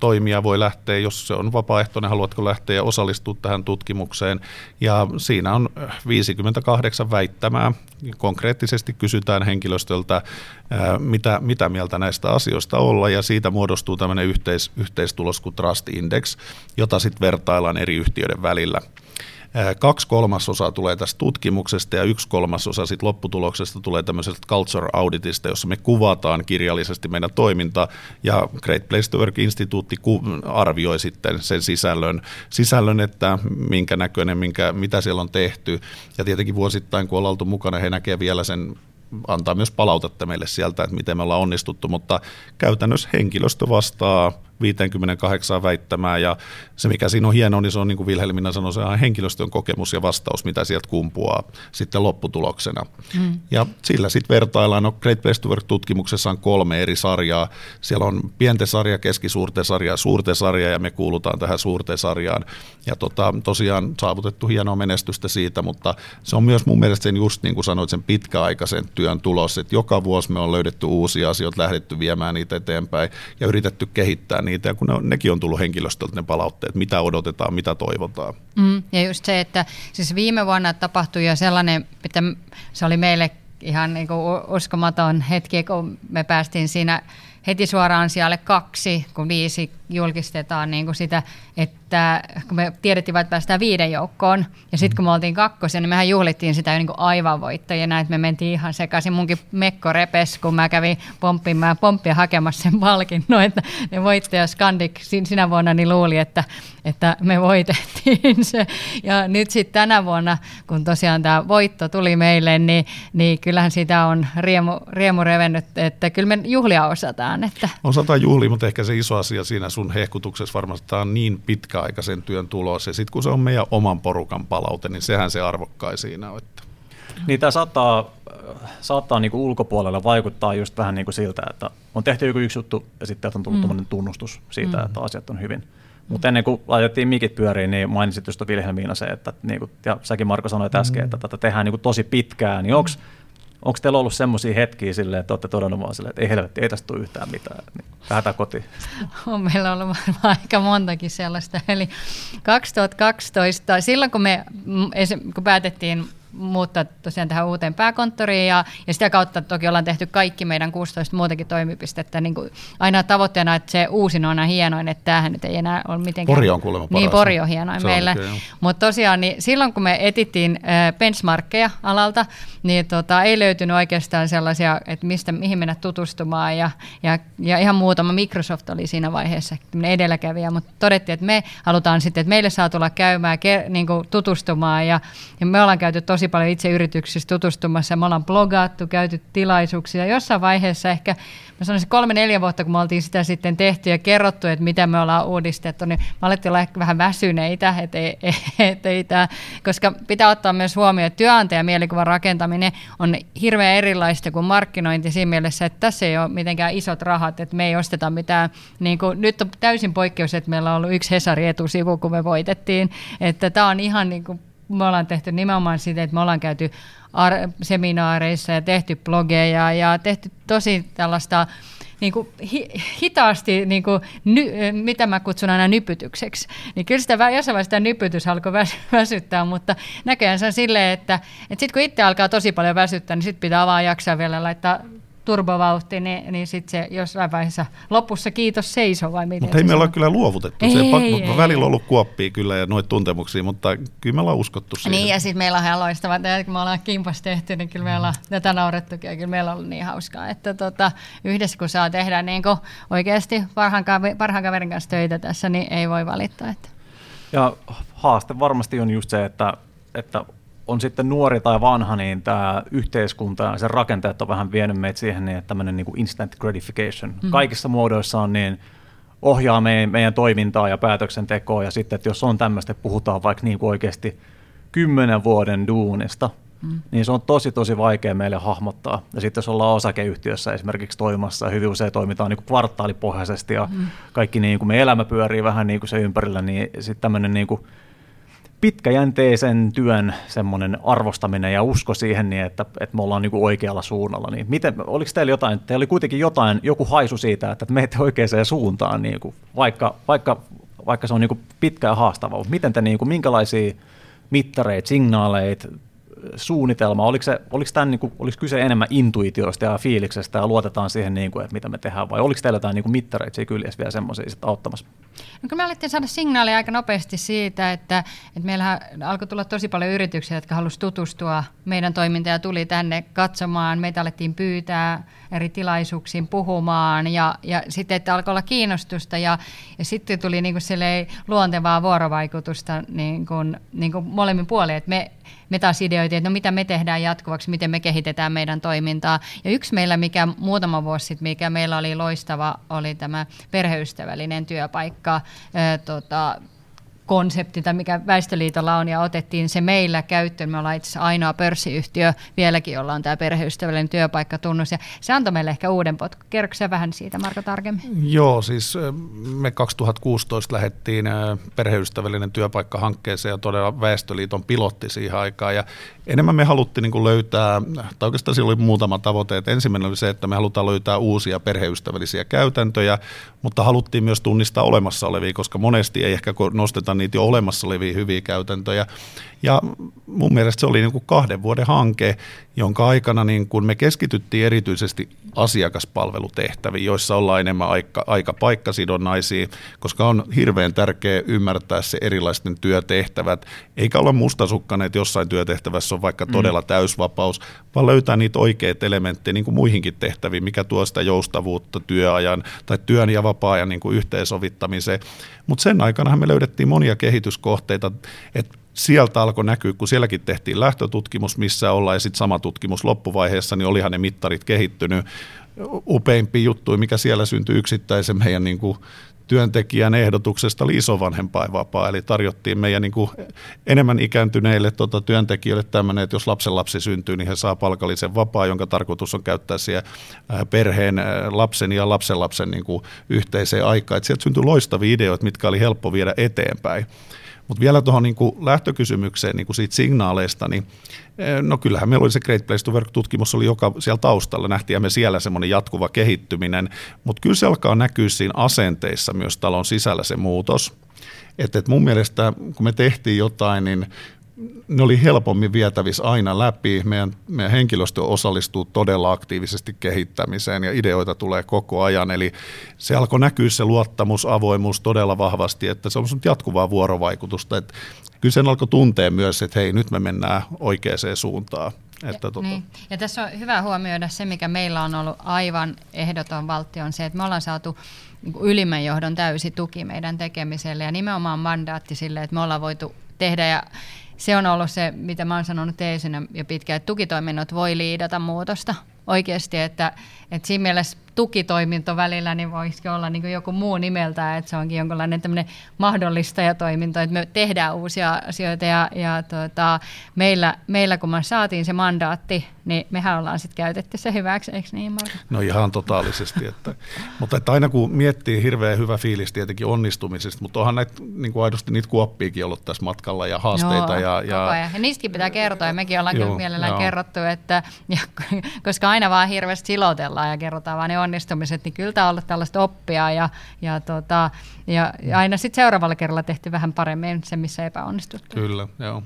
toimija voi lähteä, jos se on vapaaehtoinen, haluatko lähteä ja osallistua tähän tutkimukseen. Ja siinä on 58 väittämää. Konkreettisesti kysytään henkilöstöltä, mitä, mitä mieltä näistä asioista olla, ja siitä muodostuu tämmöinen yhteis, yhteistulos kuin Trust Index, jota sitten vertaillaan eri yhtiöiden välillä. Kaksi kolmasosaa tulee tästä tutkimuksesta ja yksi kolmasosa sit lopputuloksesta tulee tämmöisestä culture auditista, jossa me kuvataan kirjallisesti meidän toiminta. Ja Great Place to Work-instituutti arvioi sitten sen sisällön, sisällön että minkä näköinen, minkä, mitä siellä on tehty. Ja tietenkin vuosittain kun ollaan oltu mukana, he näkevät vielä sen antaa myös palautetta meille sieltä, että miten me ollaan onnistuttu, mutta käytännössä henkilöstö vastaa 58 väittämää ja se mikä siinä on hienoa, niin se on niin kuin Vilhelmina sanoi, se on henkilöstön kokemus ja vastaus, mitä sieltä kumpuaa sitten lopputuloksena. Mm. Ja sillä sitten vertaillaan, no Great Place to Work-tutkimuksessa on kolme eri sarjaa. Siellä on pienten sarja, keskisuurten sarja ja suurten sarja ja me kuulutaan tähän suurten sarjaan. Ja tota, tosiaan saavutettu hienoa menestystä siitä, mutta se on myös mun mielestä sen just niin kuin sanoit, sen pitkäaikaisen työn tulos, että joka vuosi me on löydetty uusia asioita, lähdetty viemään niitä eteenpäin ja yritetty kehittää niitä, ja kun ne, nekin on tullut henkilöstöltä ne palautteet, mitä odotetaan, mitä toivotaan. Mm, ja just se, että siis viime vuonna tapahtui jo sellainen, että se oli meille ihan niin kuin uskomaton hetki, kun me päästiin siinä heti suoraan siellä kaksi, kun viisi julkistetaan niin kuin sitä, että kun me tiedettiin että päästään viiden joukkoon, ja sitten kun me oltiin kakkosen, niin mehän juhlittiin sitä jo niin kuin aivan voittajana, että me mentiin ihan sekaisin. Munkin Mekko repes, kun mä kävin pomppimaan pomppia hakemassa sen palkinnon, että ne voittaja Skandik sinä vuonna niin luuli, että, että me voitettiin se. Ja nyt sitten tänä vuonna, kun tosiaan tämä voitto tuli meille, niin, niin kyllähän sitä on riemu, riemu revennyt, että kyllä me juhlia osataan. Että. Osataan juhlia, mutta ehkä se iso asia siinä sun hehkutuksessa varmasti on niin pitkäaikaisen työn tulos. Ja sitten kun se on meidän oman porukan palaute, niin sehän se arvokkai siinä on. Että. Niin tämä saattaa, saattaa niinku ulkopuolella vaikuttaa just vähän niinku siltä, että on tehty joku yksi juttu ja sitten on tullut mm. tunnustus siitä, mm. että asiat on hyvin. Mutta ennen kuin laitettiin mikit pyöriin, niin mainitsit just Vilhelmiina se, että niinku, ja säkin Marko sanoit äsken, mm. että tätä tehdään niinku tosi pitkään, niin onko Onko teillä ollut semmoisia hetkiä silleen, että olette todennut vaan silleen, että ei helvetti, ei tästä tule yhtään mitään, niin lähdetään kotiin? (laughs) On meillä ollut varmaan aika montakin sellaista. Eli 2012, silloin kun me kun päätettiin muuttaa tosiaan tähän uuteen pääkonttoriin ja, ja sitä kautta toki ollaan tehty kaikki meidän 16 muutakin toimipistettä. Niin kuin aina tavoitteena, että se uusin on aina hienoin, että tämähän nyt ei enää ole mitenkään... Pori on kuulemma paras. Niin, Pori on hienoin meillä. Mutta tosiaan niin silloin, kun me etittiin benchmarkkeja alalta, niin tota, ei löytynyt oikeastaan sellaisia, että mistä, mihin mennä tutustumaan ja, ja, ja ihan muutama Microsoft oli siinä vaiheessa edelläkävijä, mutta todettiin, että me halutaan sitten, että meille saa tulla käymään, ke, niin kuin tutustumaan ja, ja me ollaan käyty tosi tosi paljon itse yrityksissä tutustumassa. Me ollaan blogattu, käyty tilaisuuksia. Jossain vaiheessa ehkä, mä sanoisin kolme-neljä vuotta, kun me oltiin sitä sitten tehty ja kerrottu, että mitä me ollaan uudistettu, niin me alettiin olla ehkä vähän väsyneitä, että ei, (laughs) et ei tää, koska pitää ottaa myös huomioon, että työnantajan mielikuvan rakentaminen on hirveän erilaista kuin markkinointi siinä mielessä, että tässä ei ole mitenkään isot rahat, että me ei osteta mitään. Niin kuin, nyt on täysin poikkeus, että meillä on ollut yksi Hesari etusivu, kun me voitettiin, että tämä on ihan niin kuin me ollaan tehty nimenomaan sitä, että me ollaan käyty ar- seminaareissa ja tehty blogeja ja tehty tosi tällaista niin kuin hi, hitaasti, niin kuin ny, mitä mä kutsun aina nypytykseksi. Niin kyllä sitä jossain vaiheessa sitä nypytys alkoi väs, (laughs) väsyttää, mutta näköjään se on silleen, että, että sitten kun itse alkaa tosi paljon väsyttää, niin sitten pitää vaan jaksaa vielä laittaa turbovauhti, niin, niin sitten se jossain vaiheessa lopussa kiitos seiso vai miten Mutta ei ole sanoo? kyllä luovutettu. Ei, se ei, ei, välillä ei. on ollut kuoppia kyllä ja noita tuntemuksia, mutta kyllä me ollaan uskottu siihen. Niin, ja sitten meillä on ihan loistava, että kun me ollaan kimpas tehty, niin kyllä me ollaan tätä naurettukin, ja kyllä meillä on ollut niin hauskaa, että tota, yhdessä kun saa tehdä niin kuin oikeasti parhaan, parhaan kaverin kanssa töitä tässä, niin ei voi valittaa. Että. Ja haaste varmasti on just se, että, että on sitten nuori tai vanha, niin tämä yhteiskunta ja sen rakenteet on vähän vienyt meitä siihen, niin että tämmöinen niin kuin instant gratification mm. kaikissa muodoissaan niin ohjaa meidän, meidän toimintaa ja päätöksentekoa. Ja sitten, että jos on tämmöistä, että puhutaan vaikka niin kuin oikeasti kymmenen vuoden duunista, mm. niin se on tosi tosi vaikea meille hahmottaa. Ja sitten jos ollaan osakeyhtiössä esimerkiksi toimimassa, ja hyvin usein toimitaan niin kuin kvartaalipohjaisesti ja mm. kaikki niin kuin meidän elämä pyörii vähän niin kuin se ympärillä, niin sitten tämmöinen niin kuin pitkäjänteisen työn semmoinen arvostaminen ja usko siihen, niin että, että me ollaan niin kuin oikealla suunnalla. Niin miten, oliko teillä jotain, teillä oli kuitenkin jotain, joku haisu siitä, että menette oikeaan suuntaan, niin kuin, vaikka, vaikka, vaikka se on niin kuin pitkä ja haastava. Miten te, niin kuin, minkälaisia mittareita, signaaleita, suunnitelma, oliko, se, oliko, tämän, niin kuin, oliko kyse enemmän intuitiosta ja fiiliksestä ja luotetaan siihen, niin kuin, että mitä me tehdään, vai oliko teillä jotain niin kuin mittareita siinä kyljessä vielä semmoisia auttamassa? No kyllä me alettiin saada signaaleja aika nopeasti siitä, että, että meillähän alkoi tulla tosi paljon yrityksiä, jotka halusivat tutustua meidän toimintaan ja tuli tänne katsomaan. Meitä alettiin pyytää eri tilaisuuksiin puhumaan ja, ja sitten, että alkoi olla kiinnostusta ja, ja sitten tuli niin kuin luontevaa vuorovaikutusta niin kuin, niin kuin molemmin puolin, että me, me taas ideoitiin, että no mitä me tehdään jatkuvaksi, miten me kehitetään meidän toimintaa. Ja yksi meillä, mikä muutama vuosi sitten, mikä meillä oli loistava, oli tämä perheystävällinen työpaikka. Ö, tota, konsepti, tai mikä Väestöliitolla on, ja otettiin se meillä käyttöön. Me ollaan itse asiassa ainoa pörssiyhtiö, vieläkin jolla on tämä perheystävällinen työpaikkatunnus, ja se antoi meille ehkä uuden potku. Kerroksä sä vähän siitä, Marko, tarkemmin? Joo, siis me 2016 lähdettiin perheystävällinen työpaikka hankkeeseen ja todella Väestöliiton pilotti siihen aikaan. Ja enemmän me haluttiin niin löytää, tai oikeastaan siellä oli muutama tavoite. Että ensimmäinen oli se, että me halutaan löytää uusia perheystävällisiä käytäntöjä, mutta haluttiin myös tunnistaa olemassa olevia, koska monesti ei ehkä nosteta niitä jo olemassa olevia hyviä käytäntöjä. Ja mun mielestä se oli niin kuin kahden vuoden hanke, jonka aikana niin kuin me keskityttiin erityisesti asiakaspalvelutehtäviin, joissa ollaan enemmän aika, aika paikkasidonnaisia, koska on hirveän tärkeää ymmärtää se erilaisten työtehtävät, eikä olla mustasukkainen, että jossain työtehtävässä on vaikka todella täysvapaus, vaan löytää niitä oikeita elementtejä niin kuin muihinkin tehtäviin, mikä tuo sitä joustavuutta työajan tai työn ja vapaa-ajan niin kuin yhteensovittamiseen. Mutta sen aikana me löydettiin monia kehityskohteita, että sieltä alkoi näkyä, kun sielläkin tehtiin lähtötutkimus, missä ollaan, ja sitten sama tutkimus loppuvaiheessa, niin olihan ne mittarit kehittynyt. Upeimpia juttuja, mikä siellä syntyi yksittäisen meidän niin kuin työntekijän ehdotuksesta oli isovanhempainvapaa, eli tarjottiin meidän niin kuin enemmän ikääntyneille tota, työntekijöille tämmöinen, että jos lapsenlapsi syntyy, niin he saa palkallisen vapaa, jonka tarkoitus on käyttää siihen perheen, lapsen ja lapsenlapsen niin kuin yhteiseen aikaan. Että sieltä syntyi loistavia ideoita, mitkä oli helppo viedä eteenpäin. Mutta vielä tuohon niin lähtökysymykseen niin kuin siitä signaaleista, niin no kyllähän meillä oli se Great Place to Work-tutkimus oli joka siellä taustalla, nähtiin me siellä semmoinen jatkuva kehittyminen, mutta kyllä se alkaa näkyä siinä asenteissa myös talon sisällä se muutos. Että et mun mielestä kun me tehtiin jotain, niin ne oli helpommin vietävissä aina läpi. Meidän, meidän henkilöstö osallistuu todella aktiivisesti kehittämiseen ja ideoita tulee koko ajan. Eli se alkoi näkyä se luottamus, avoimuus todella vahvasti, että se on jatkuvaa vuorovaikutusta. Että kyllä sen alkoi tuntea myös, että hei, nyt me mennään oikeaan suuntaan. Että ja, tota. niin. ja tässä on hyvä huomioida se, mikä meillä on ollut aivan ehdoton valtti, on se, että me ollaan saatu ylimmän johdon täysi tuki meidän tekemiselle ja nimenomaan mandaatti sille, että me ollaan voitu tehdä ja se on ollut se, mitä mä oon sanonut teesinä jo pitkään, että tukitoiminnot voi liidata muutosta oikeasti, että, että siinä mielessä tukitoiminto välillä, niin voisiko olla niin joku muu nimeltä, että se onkin jonkinlainen tämmöinen mahdollistajatoiminto, että me tehdään uusia asioita ja, ja tuota, meillä, meillä kun me saatiin se mandaatti, niin mehän ollaan sitten käytetty se hyväksi, eikö niin Marko? No ihan totaalisesti. Että, mutta että aina kun miettii hirveän hyvä fiilis tietenkin onnistumisesta, mutta onhan näitä niin kuin aidosti niitä kuoppiikin ollut tässä matkalla ja haasteita. Joo, ja, ja, ja, ja niistäkin pitää kertoa ja mekin ollaan Joo, kyllä mielellään joo. kerrottu, että ja, (laughs) koska aina vaan hirveästi silotellaan ja kerrotaan vaan ne onnistumiset, niin kyllä tämä on ollut tällaista oppia ja, ja, tota, ja, ja aina sitten seuraavalla kerralla tehty vähän paremmin se, missä epäonnistuttu. Kyllä, joo.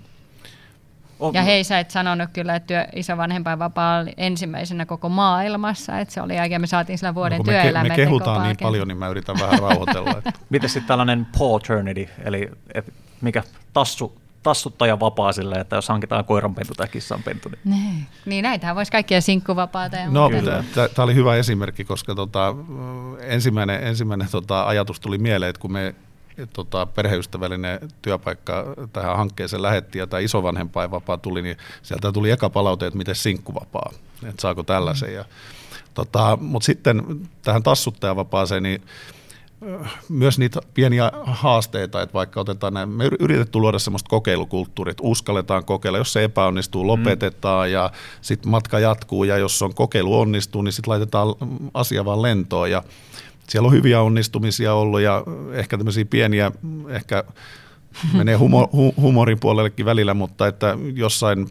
On- Ja hei, sä et sanonut kyllä, että työ, isovanhempainvapaa oli ensimmäisenä koko maailmassa, että se oli aika, me saatiin sillä vuoden No, kun me, ke, me kehutaan niin paljon, niin mä yritän vähän rauhoitella. Että. (laughs) Miten sitten tällainen paternity, eli et mikä tassu, tassuttaja vapaa sille, että jos hankitaan koiranpentu tai kissanpentu, niin Niin, niin näitähän voisi kaikkia sinkkuvapaata ja No, tämä oli hyvä esimerkki, koska tota, ensimmäinen, ensimmäinen tota, ajatus tuli mieleen, että kun me tota, perheystävällinen työpaikka tähän hankkeeseen lähettiin ja tämä isovanhempainvapaa tuli, niin sieltä tuli eka palaute, että miten sinkkuvapaa, että saako tällaisen. Ja, tota, Mutta sitten tähän tassuttajavapaaseen, niin myös niitä pieniä haasteita, että vaikka otetaan näin, me yritetty luoda semmoista kokeilukulttuuria, että uskalletaan kokeilla, jos se epäonnistuu, lopetetaan ja sitten matka jatkuu ja jos on kokeilu onnistuu, niin sitten laitetaan asia vaan lentoon ja siellä on hyviä onnistumisia ollut ja ehkä tämmöisiä pieniä, ehkä menee humo, hu, humorin puolellekin välillä, mutta että jossain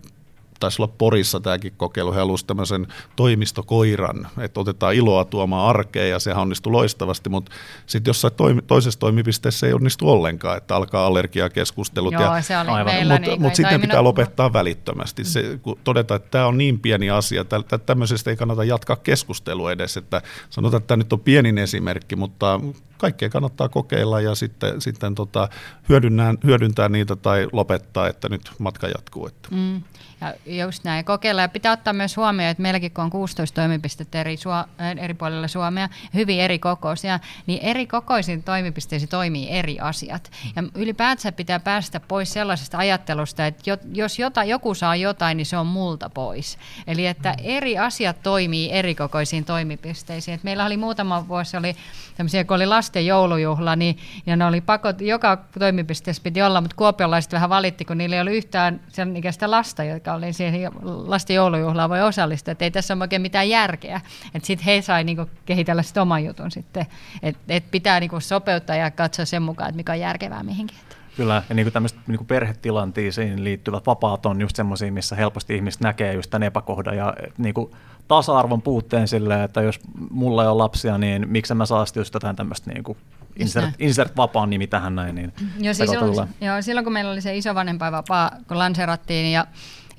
taisi olla Porissa tämäkin kokeilu, he halusivat tämmöisen toimistokoiran, että otetaan iloa tuomaan arkeen ja sehän onnistui loistavasti, mutta sitten jossain toimi, toisessa toimipisteessä ei onnistu ollenkaan, että alkaa allergiakeskustelut. Joo, ja, se oli Aivan. meillä mutta, niin, mutta sitten toiminut- pitää lopettaa välittömästi. Se, kun todetaan, että tämä on niin pieni asia, tä- tämmöisestä ei kannata jatkaa keskustelua edes. Että sanotaan, että tämä nyt on pienin esimerkki, mutta kaikkea kannattaa kokeilla ja sitten, sitten tota, hyödyntää, hyödyntää niitä tai lopettaa, että nyt matka jatkuu. Että. Mm. Ja just näin, kokeilla. Ja pitää ottaa myös huomioon, että meilläkin kun on 16 toimipistettä eri, Suo- äh, eri puolilla Suomea, hyvin eri kokoisia, niin eri kokoisiin toimipisteisiin toimii eri asiat. Ja ylipäätään pitää päästä pois sellaisesta ajattelusta, että jo, jos jota, joku saa jotain, niin se on multa pois. Eli että eri asiat toimii eri kokoisiin toimipisteisiin. Et meillä oli muutama vuosi, oli tämmöisiä, kun oli lasten joulujuhla, niin, ja ne oli pakot, joka toimipisteessä piti olla, mutta kuopiolaiset vähän valitti, kun niillä ei ollut yhtään sen ikäistä lasta, jotka oli siihen lasten joulujuhlaan voi osallistua, että ei tässä ole oikein mitään järkeä. Että sitten he sai niinku kehitellä sit oman jutun sitten, että et pitää niinku sopeuttaa ja katsoa sen mukaan, että mikä on järkevää mihinkin. Kyllä, ja niin tämmöiset niin perhetilanteisiin liittyvät vapaat on just semmoisia, missä helposti ihmiset näkee just tämän epäkohdan ja niin kuin tasa-arvon puutteen silleen, että jos mulla ei ole lapsia, niin miksi mä saa just jotain tämmöistä niin kuin insert, insert vapaan nimi tähän näin. Niin Joo, siis silloin, joo, silloin kun meillä oli se isovanhempainvapaa, kun lanserattiin ja,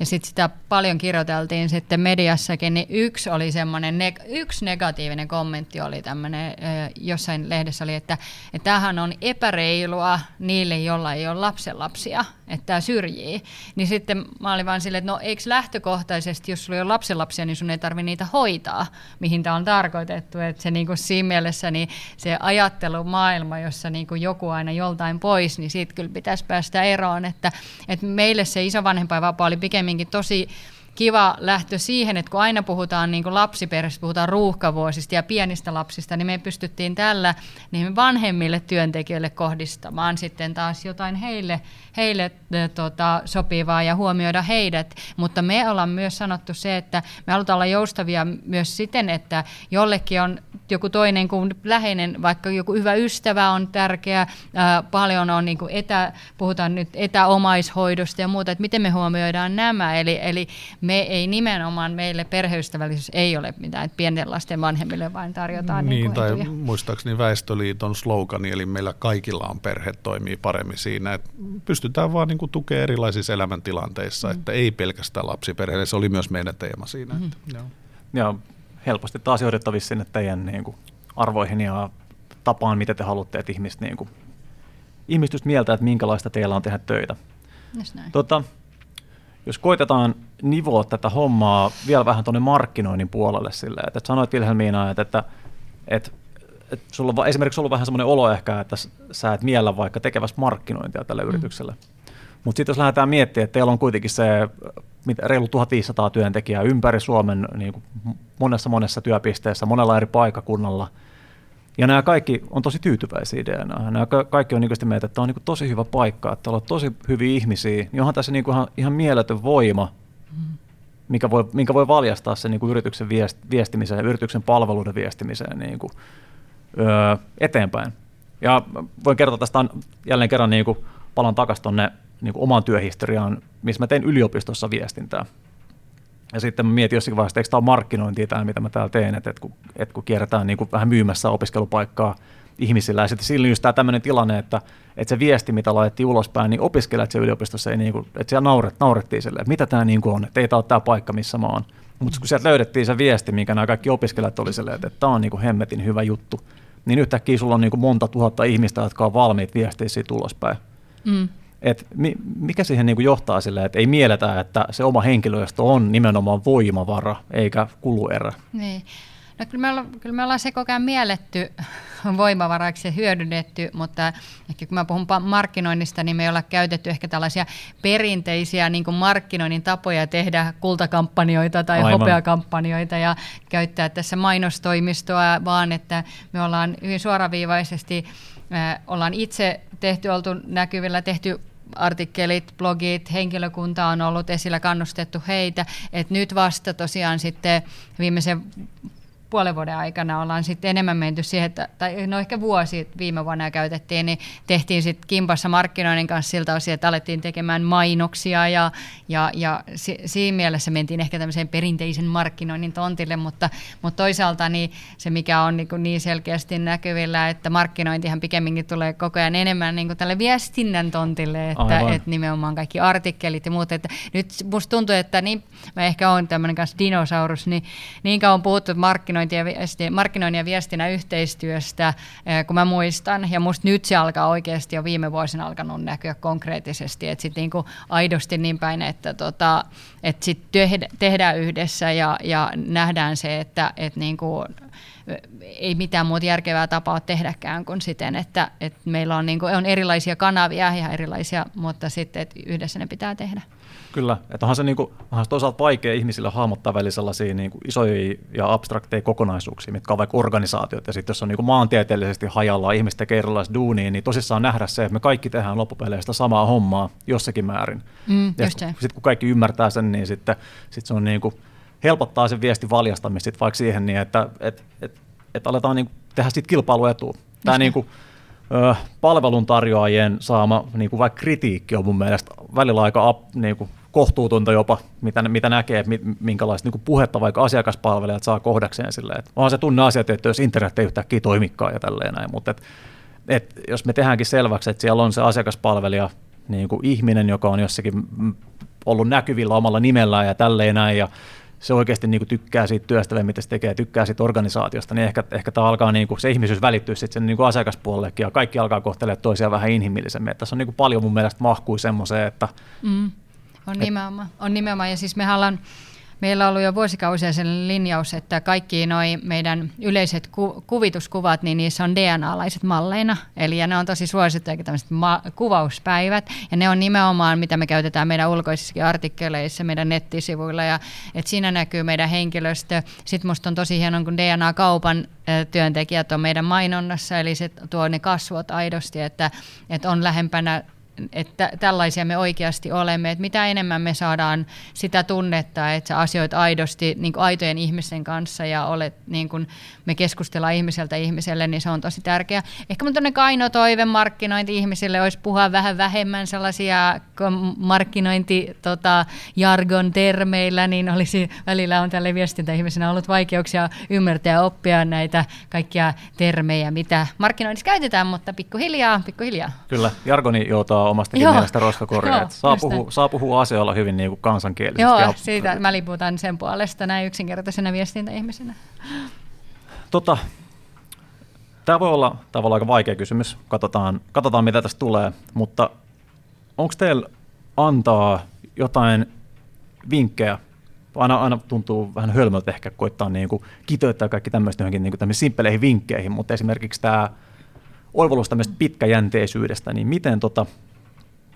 ja sitten sitä paljon kirjoiteltiin sitten mediassakin, niin yksi oli semmoinen, neg- yksi negatiivinen kommentti oli tämmöinen, jossain lehdessä oli, että, että tämähän on epäreilua niille, joilla ei ole lapsenlapsia, että tämä syrjii. Niin sitten mä olin vaan silleen, että no eikö lähtökohtaisesti, jos sulla ole lapsenlapsia, niin sun ei tarvitse niitä hoitaa, mihin tämä on tarkoitettu. Että se niin kuin siinä mielessä niin se ajattelumaailma, jossa niin kuin joku aina joltain pois, niin siitä kyllä pitäisi päästä eroon. Että, että meille se isovanhempainvapaa oli pikemminkin tosi kiva lähtö siihen, että kun aina puhutaan niin lapsiperheistä, puhutaan ruuhkavuosista ja pienistä lapsista, niin me pystyttiin tällä niin vanhemmille työntekijöille kohdistamaan sitten taas jotain heille, heille tota, sopivaa ja huomioida heidät. Mutta me ollaan myös sanottu se, että me halutaan olla joustavia myös siten, että jollekin on joku toinen kuin läheinen, vaikka joku hyvä ystävä on tärkeä, ää, paljon on niin etä, puhutaan nyt etäomaishoidosta ja muuta, että miten me huomioidaan nämä, eli, eli me ei nimenomaan, meille perheystävällisyys ei ole mitään, että pienten lasten vanhemmille vain tarjotaan niin, Niin, kuin tai etuja. muistaakseni Väestöliiton slogani, eli meillä kaikilla on perhe toimii paremmin siinä, että pystytään vaan niin kuin tukemaan erilaisissa elämäntilanteissa, mm. että ei pelkästään lapsiperheille, se oli myös meidän teema siinä. Mm. Että, joo. Ja helposti taas johdettavissa sinne teidän niin kuin, arvoihin ja tapaan, miten te haluatte, että ihmiset, niin kuin, ihmiset mieltä, että minkälaista teillä on tehdä töitä. Just näin. Tota, jos koitetaan nivoa tätä hommaa vielä vähän tuonne markkinoinnin puolelle silleen, että, että sanoit Wilhelmiina, että, että, että, että sulla on, esimerkiksi ollut vähän semmoinen olo ehkä, että sä et miellä vaikka tekevässä markkinointia tälle mm. yritykselle. Mutta sitten jos lähdetään miettimään, että teillä on kuitenkin se mitä, reilu 1500 työntekijää ympäri Suomen niin kuin monessa monessa työpisteessä, monella eri paikakunnalla. Ja nämä kaikki on tosi tyytyväisiä DNA. Nämä kaikki on niin sitä mieltä, että tämä on niin tosi hyvä paikka, että on tosi hyviä ihmisiä. Niin onhan tässä niin ihan, ihan mieletön voima, mikä voi, minkä voi valjastaa sen niin yrityksen viest, viestimiseen ja yrityksen palveluiden viestimiseen niin kuin, öö, eteenpäin. Ja voin kertoa tästä jälleen kerran, niin kuin, palan takaisin tuonne niin omaan työhistoriaan, missä mä tein yliopistossa viestintää. Ja sitten mä mietin jossakin vaiheessa, että eikö tämä ole markkinointia tämä, mitä mä täällä teen, että, että kun, että kun kierretään niin kuin vähän myymässä opiskelupaikkaa ihmisillä. Ja sitten silloin just tämä tämmöinen tilanne, että, että se viesti, mitä laitettiin ulospäin, niin opiskelijat siellä yliopistossa ei, niin kuin, että siellä nauret, naurettiin sille, että mitä tämä niin kuin on, että ei tämä ole tämä paikka, missä mä oon. Mutta kun sieltä löydettiin se viesti, minkä nämä kaikki opiskelijat oli silleen, että, että tämä on niin kuin hemmetin hyvä juttu, niin yhtäkkiä sulla on niin kuin monta tuhatta ihmistä, jotka on valmiit viestiä siitä ulospäin. Mm. Et mikä siihen niin kuin johtaa sille, että ei mieletä, että se oma henkilöstö on nimenomaan voimavara eikä kuluerä? Niin. No kyllä me, ollaan, kyllä me ollaan se koko ajan mielletty voimavaraiksi ja hyödynnetty, mutta ehkä kun mä puhun markkinoinnista, niin me ei olla käytetty ehkä tällaisia perinteisiä niin kuin markkinoinnin tapoja tehdä kultakampanjoita tai Aivan. hopeakampanjoita ja käyttää tässä mainostoimistoa, vaan että me ollaan hyvin suoraviivaisesti, äh, ollaan itse tehty, oltu näkyvillä, tehty artikkelit, blogit, henkilökunta on ollut esillä, kannustettu heitä. Et nyt vasta tosiaan sitten viimeisen puolen vuoden aikana ollaan sitten enemmän menty siihen, että, tai no ehkä vuosi viime vuonna käytettiin, niin tehtiin sitten kimpassa markkinoinnin kanssa siltä osin, että alettiin tekemään mainoksia ja, ja, ja si, siinä mielessä mentiin ehkä tämmöiseen perinteisen markkinoinnin tontille, mutta, mutta toisaalta niin se, mikä on niin, niin selkeästi näkyvillä, että markkinointihan pikemminkin tulee koko ajan enemmän niin tälle viestinnän tontille, että, että nimenomaan kaikki artikkelit ja muut, että nyt musta tuntuu, että niin, mä ehkä olen tämmöinen kanssa dinosaurus, niin niin kauan puhuttu markkinointi markkinointi ja, viesti, markkinoinnin ja viestinnän yhteistyöstä, eh, kun mä muistan, ja musta nyt se alkaa oikeasti jo viime vuosina alkanut näkyä konkreettisesti, että sitten niinku aidosti niin päin, että tota, et sit tehdään yhdessä ja, ja nähdään se, että et niinku, ei mitään muuta järkevää tapaa tehdäkään kuin siten, että, että meillä on, niin kuin, on erilaisia kanavia ja erilaisia, mutta sitten että yhdessä ne pitää tehdä. Kyllä, että onhan se, niin kuin, onhan se toisaalta vaikea ihmisille hahmottaa välillä sellaisia niin kuin isoja ja abstrakteja kokonaisuuksia, mitkä on vaikka organisaatiot, ja sitten jos on niin kuin maantieteellisesti hajalla ihmiset tekee erilaista duunia, niin tosissaan nähdä se, että me kaikki tehdään loppupeleistä samaa hommaa jossakin määrin. Mm, ja sitten kun kaikki ymmärtää sen, niin sitten sit se on niin kuin, helpottaa sen viestin valjastamista sit vaikka siihen, niin että et, et, et aletaan niin kuin, tehdä siitä kilpailuetua. Tämä niin kuin, palveluntarjoajien saama niin kuin vaikka kritiikki on mun mielestä välillä aika niin kuin, kohtuutonta jopa, mitä, mitä näkee, minkälaista niin puhetta vaikka asiakaspalvelijat saa kohdakseen silleen. Että onhan se tunne asiat, että jos internet ei yhtäkkiä toimikaan ja tälleen näin, mutta et, et, jos me tehdäänkin selväksi, että siellä on se asiakaspalvelija, niin kuin ihminen, joka on jossakin ollut näkyvillä omalla nimellään ja tälleen näin, ja se oikeasti niin kuin tykkää siitä työstä, mitä se tekee, tykkää siitä organisaatiosta, niin ehkä, ehkä tämä alkaa niin kuin, se ihmisyys välittyä sitten sen niin kuin asiakaspuolellekin ja kaikki alkaa kohtelemaan toisiaan vähän inhimillisemmin. Että tässä on niin kuin paljon mun mielestä mahkui semmoiseen, että mm. On nimenomaan. On nimenomaan. Ja siis mehän ollaan, meillä on ollut jo vuosikausia sen linjaus, että kaikki noi meidän yleiset ku, kuvituskuvat, niin niissä on DNA-laiset malleina. Eli ja ne on tosi suosittuja tämmöiset ma- kuvauspäivät. Ja ne on nimenomaan, mitä me käytetään meidän ulkoisissa artikkeleissa, meidän nettisivuilla. Ja, et siinä näkyy meidän henkilöstö. Sitten musta on tosi hienoa, kun DNA-kaupan työntekijät on meidän mainonnassa, eli se tuo ne kasvot aidosti, että, että on lähempänä että tällaisia me oikeasti olemme, että mitä enemmän me saadaan sitä tunnetta, että sä asioit aidosti niin aitojen ihmisten kanssa ja olet, niin kuin me keskustellaan ihmiseltä ihmiselle, niin se on tosi tärkeää. Ehkä mun kaino toive markkinointi ihmisille olisi puhua vähän vähemmän sellaisia markkinointi tota, jargon termeillä, niin olisi välillä on tälle viestintäihmisenä ollut vaikeuksia ymmärtää ja oppia näitä kaikkia termejä, mitä markkinoinnissa käytetään, mutta pikkuhiljaa, pikkuhiljaa. Kyllä, jargoni joutaa omastakin Joo. mielestä roskakorjaa. Saa, puhua, saa puhua asioilla hyvin niin kuin kansankielisesti. Joo, ja... siitä mä liputan sen puolesta näin yksinkertaisena viestintäihmisenä. Tota, tämä voi olla tavallaan aika vaikea kysymys. Katsotaan, katsotaan mitä tästä tulee. Mutta onko teillä antaa jotain vinkkejä aina, aina tuntuu vähän hölmöltä ehkä koittaa niin kuin kiteyttää kaikki tämmöistä johonkin niin kuin simppeleihin vinkkeihin, mutta esimerkiksi tämä oivallus tämmöistä pitkäjänteisyydestä, niin miten tota,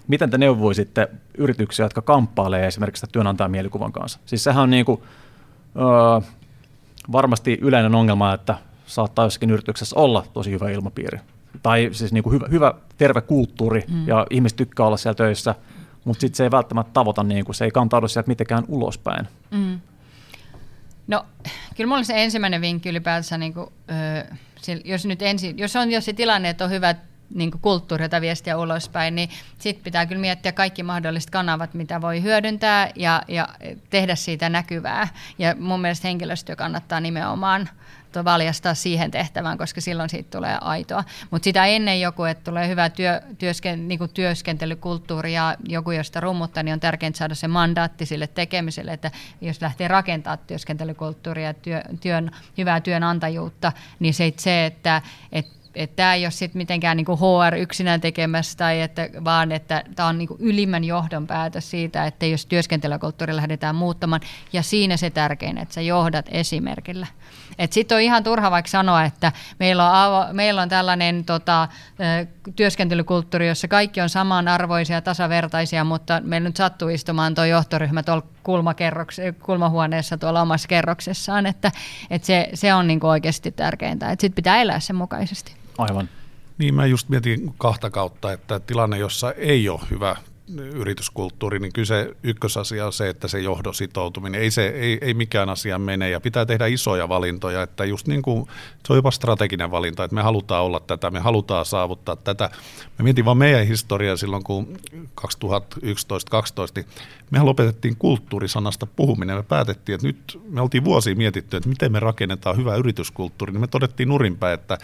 miten te neuvoisitte yrityksiä, jotka kamppailee esimerkiksi työnantajan mielikuvan kanssa? Siis sehän on niin kuin, öö, varmasti yleinen ongelma, että saattaa jossakin yrityksessä olla tosi hyvä ilmapiiri. Tai siis niin kuin hyvä, hyvä, terve kulttuuri mm. ja ihmiset tykkää olla siellä töissä, mutta sitten se ei välttämättä tavoita, niin kuin, se ei kantaudu sieltä mitenkään ulospäin. Mm. No, kyllä mulla se ensimmäinen vinkki ylipäätänsä, niin kuin, jos, nyt ensin, jos on jo se tilanne, että on hyvä niin kulttuuri, viestiä ulospäin, niin sitten pitää kyllä miettiä kaikki mahdolliset kanavat, mitä voi hyödyntää ja, ja tehdä siitä näkyvää. Ja mun mielestä henkilöstö kannattaa nimenomaan valjastaa siihen tehtävään, koska silloin siitä tulee aitoa. Mutta sitä ennen joku, että tulee hyvä työ, työsken, niin työskentelykulttuuri ja joku, josta rummuttaa, niin on tärkeintä saada se mandaatti sille tekemiselle, että jos lähtee rakentamaan työskentelykulttuuria ja työ, työn, hyvää työnantajuutta, niin se että, että että tämä ei ole sit mitenkään niin HR yksinään tekemässä, tai että, vaan että tämä on niin ylimmän johdon päätös siitä, että jos työskentelykulttuuri lähdetään muuttamaan, ja siinä se tärkein, että sä johdat esimerkillä. Sitten on ihan turha vaikka sanoa, että meillä on, avo, meillä on tällainen tota, työskentelykulttuuri, jossa kaikki on samanarvoisia, tasavertaisia, mutta meillä nyt sattuu istumaan tuo johtoryhmä tuolla kulmahuoneessa tuolla omassa kerroksessaan, että, että se, se on niin oikeasti tärkeintä, että sitten pitää elää sen mukaisesti. Aivan. Niin mä just mietin kahta kautta, että tilanne, jossa ei ole hyvä yrityskulttuuri, niin kyse ykkösasia on se, että se johdon sitoutuminen, ei, se, ei, ei mikään asia mene ja pitää tehdä isoja valintoja, että just niin kuin se on jopa strateginen valinta, että me halutaan olla tätä, me halutaan saavuttaa tätä. Me mietin vaan meidän historiaa silloin, kun 2011-2012, niin mehän lopetettiin kulttuurisanasta puhuminen. Me päätettiin, että nyt me oltiin vuosia mietitty, että miten me rakennetaan hyvä yrityskulttuuri, niin me todettiin nurinpäin, että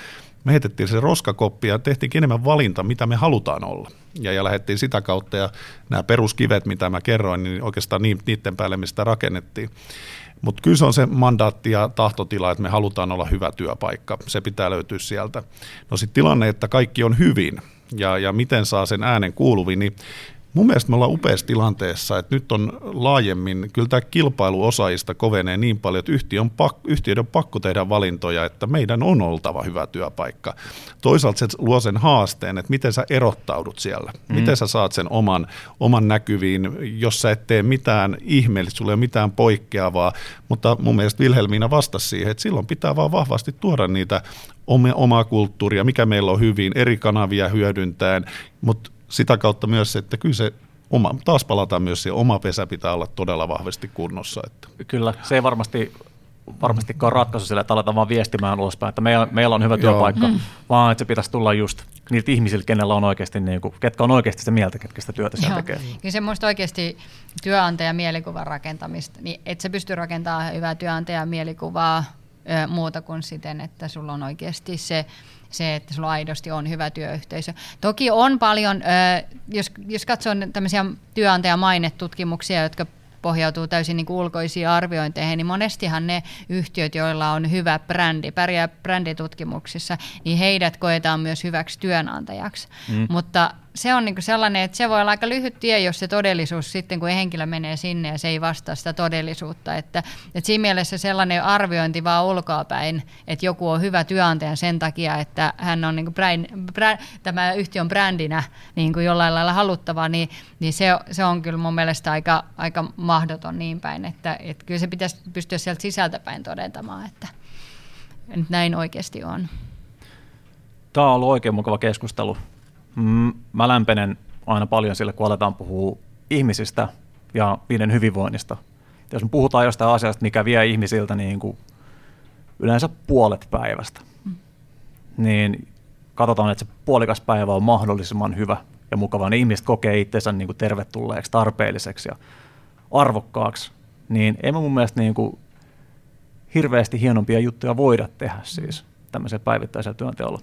me heitettiin se roskakoppi ja tehtiin enemmän valinta, mitä me halutaan olla. Ja, ja lähdettiin sitä kautta ja nämä peruskivet, mitä mä kerroin, niin oikeastaan niiden päälle, mistä rakennettiin. Mutta kyllä se on se mandaatti ja tahtotila, että me halutaan olla hyvä työpaikka. Se pitää löytyä sieltä. No sitten tilanne, että kaikki on hyvin ja, ja miten saa sen äänen kuuluviin, niin Mun mielestä me ollaan upeassa tilanteessa, että nyt on laajemmin, kyllä tämä kilpailu osaajista kovenee niin paljon, että yhtiön on, pakko, yhtiöiden on pakko tehdä valintoja, että meidän on oltava hyvä työpaikka. Toisaalta se luo sen haasteen, että miten sä erottaudut siellä, mm. miten sä saat sen oman, oman näkyviin, jos sä et tee mitään ihmeellistä, sulla ei ole mitään poikkeavaa, mutta mun mielestä Vilhelmiina vastasi siihen, että silloin pitää vaan vahvasti tuoda niitä omaa kulttuuria, mikä meillä on hyvin, eri kanavia hyödyntäen, mutta sitä kautta myös, että kyllä se oma, taas palataan myös siihen, oma pesä pitää olla todella vahvasti kunnossa. Että. Kyllä, se ei varmasti varmastikaan ratkaisu sille, että aletaan vaan viestimään ulospäin, että meillä, meillä on hyvä työpaikka, mm. vaan että se pitäisi tulla just niiltä ihmisiltä, kenellä on oikeasti, niin kuin, ketkä on oikeasti sitä mieltä, ketkä sitä työtä siellä tekee. Kyllä semmoista oikeasti työnantajan mielikuvan rakentamista, niin et sä pysty rakentamaan hyvää työnantajan mielikuvaa ö, muuta kuin siten, että sulla on oikeasti se se, että sulla aidosti on hyvä työyhteisö. Toki on paljon, jos, jos katsoo tämmöisiä työnantajamainetutkimuksia, jotka pohjautuu täysin niin ulkoisiin arviointeihin, niin monestihan ne yhtiöt, joilla on hyvä brändi, pärjää bränditutkimuksissa, niin heidät koetaan myös hyväksi työnantajaksi. Mm. Mutta se on niin sellainen, että se voi olla aika lyhyt tie, jos se todellisuus sitten, kun henkilö menee sinne ja se ei vastaa sitä todellisuutta. Että, että siinä mielessä sellainen arviointi vaan ulkoapäin, että joku on hyvä työnantaja sen takia, että hän on niin bränd, brä, tämä yhtiön brändinä niin kuin jollain lailla haluttava, niin, niin se, se on kyllä mun mielestä aika, aika mahdoton niin päin, että, että kyllä se pitäisi pystyä sieltä sisältäpäin todentamaan, että nyt näin oikeasti on. Tämä on ollut oikein mukava keskustelu. Mm, mä lämpenen aina paljon sille, kun aletaan puhua ihmisistä ja niiden hyvinvoinnista. Jos me puhutaan jostain asiasta, mikä vie ihmisiltä niin kuin yleensä puolet päivästä, mm. niin katsotaan, että se puolikas päivä on mahdollisimman hyvä ja mukava. Ne ihmiset kokee itsensä niin kuin tervetulleeksi, tarpeelliseksi ja arvokkaaksi. Niin ei mun mielestä niin kuin hirveästi hienompia juttuja voida tehdä siis tämmöisellä päivittäisellä työnteolla.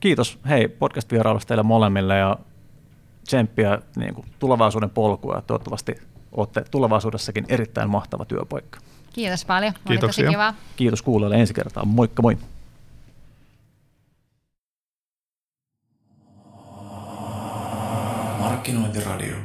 Kiitos hei podcast-vierailusta teille molemmille ja tsemppiä niin kuin tulevaisuuden polkua ja toivottavasti olette tulevaisuudessakin erittäin mahtava työpaikka. Kiitos paljon. Kiitoksia. Oli tosi kiva. Kiitos kuulijoille ensi kertaa. Moikka moi. Markkinointiradio.